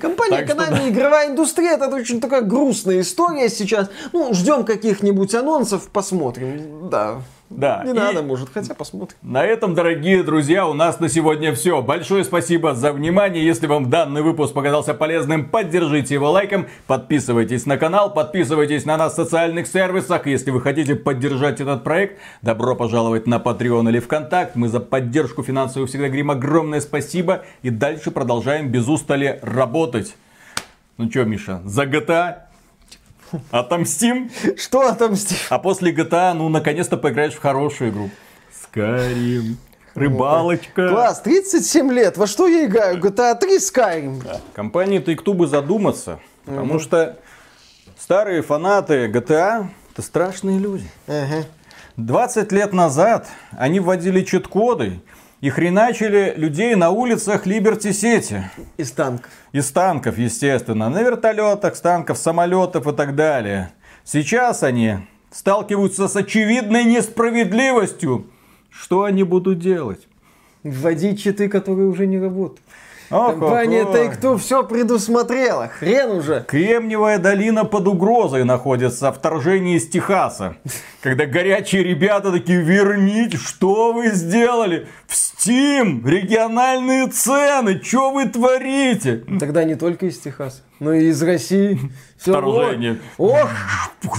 [SPEAKER 1] Компания
[SPEAKER 2] Так что
[SPEAKER 1] Konami, игровая индустрия, это очень такая грустная история сейчас. Ну, ждем каких-нибудь анонсов, посмотрим. Да.
[SPEAKER 2] Да,
[SPEAKER 1] Не
[SPEAKER 2] и-
[SPEAKER 1] надо, может, хотя посмотрим.
[SPEAKER 2] На этом, дорогие друзья, у нас на сегодня все. Большое спасибо за внимание. Если вам данный выпуск показался полезным, поддержите его лайком. Подписывайтесь на канал, подписывайтесь на нас в социальных сервисах. Если вы хотите поддержать этот проект, добро пожаловать на Patreon или ВКонтакт. Мы за поддержку финансовую всегда говорим огромное спасибо. И дальше продолжаем без устали работать. Ну что, Миша, за GTA? Отомстим?
[SPEAKER 1] Что отомстить?
[SPEAKER 2] А после GTA, ну, наконец-то поиграешь в хорошую игру. Skyrim. Рыбалочка.
[SPEAKER 1] Класс, 37 лет. Во что я играю? GTA 3 Skyrim.
[SPEAKER 2] Компании Take-Two бы задуматься. Потому что старые фанаты GTA это страшные люди.
[SPEAKER 1] Ага.
[SPEAKER 2] 20 лет назад они вводили чит-коды и хреначили людей на улицах City.
[SPEAKER 1] Из танков.
[SPEAKER 2] Из танков, естественно. На вертолетах, с танков, самолетов и так далее. Сейчас они сталкиваются с очевидной несправедливостью. Что они будут делать?
[SPEAKER 1] Вводить читы, которые уже не работают. Компания Take-Two все предусмотрела. Хрен уже.
[SPEAKER 2] Кремниевая долина под угрозой находится. Вторжение из Техаса. Когда горячие ребята такие, верните, что вы сделали? В Steam региональные цены, что вы творите?
[SPEAKER 1] Тогда не только из Техаса, но и из России.
[SPEAKER 2] Всё, Вторжение.
[SPEAKER 1] Ох,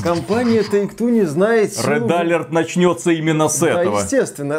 [SPEAKER 1] компания Take-Two не знает
[SPEAKER 2] силу. Red Alert начнется именно с
[SPEAKER 1] да,
[SPEAKER 2] этого.
[SPEAKER 1] естественно.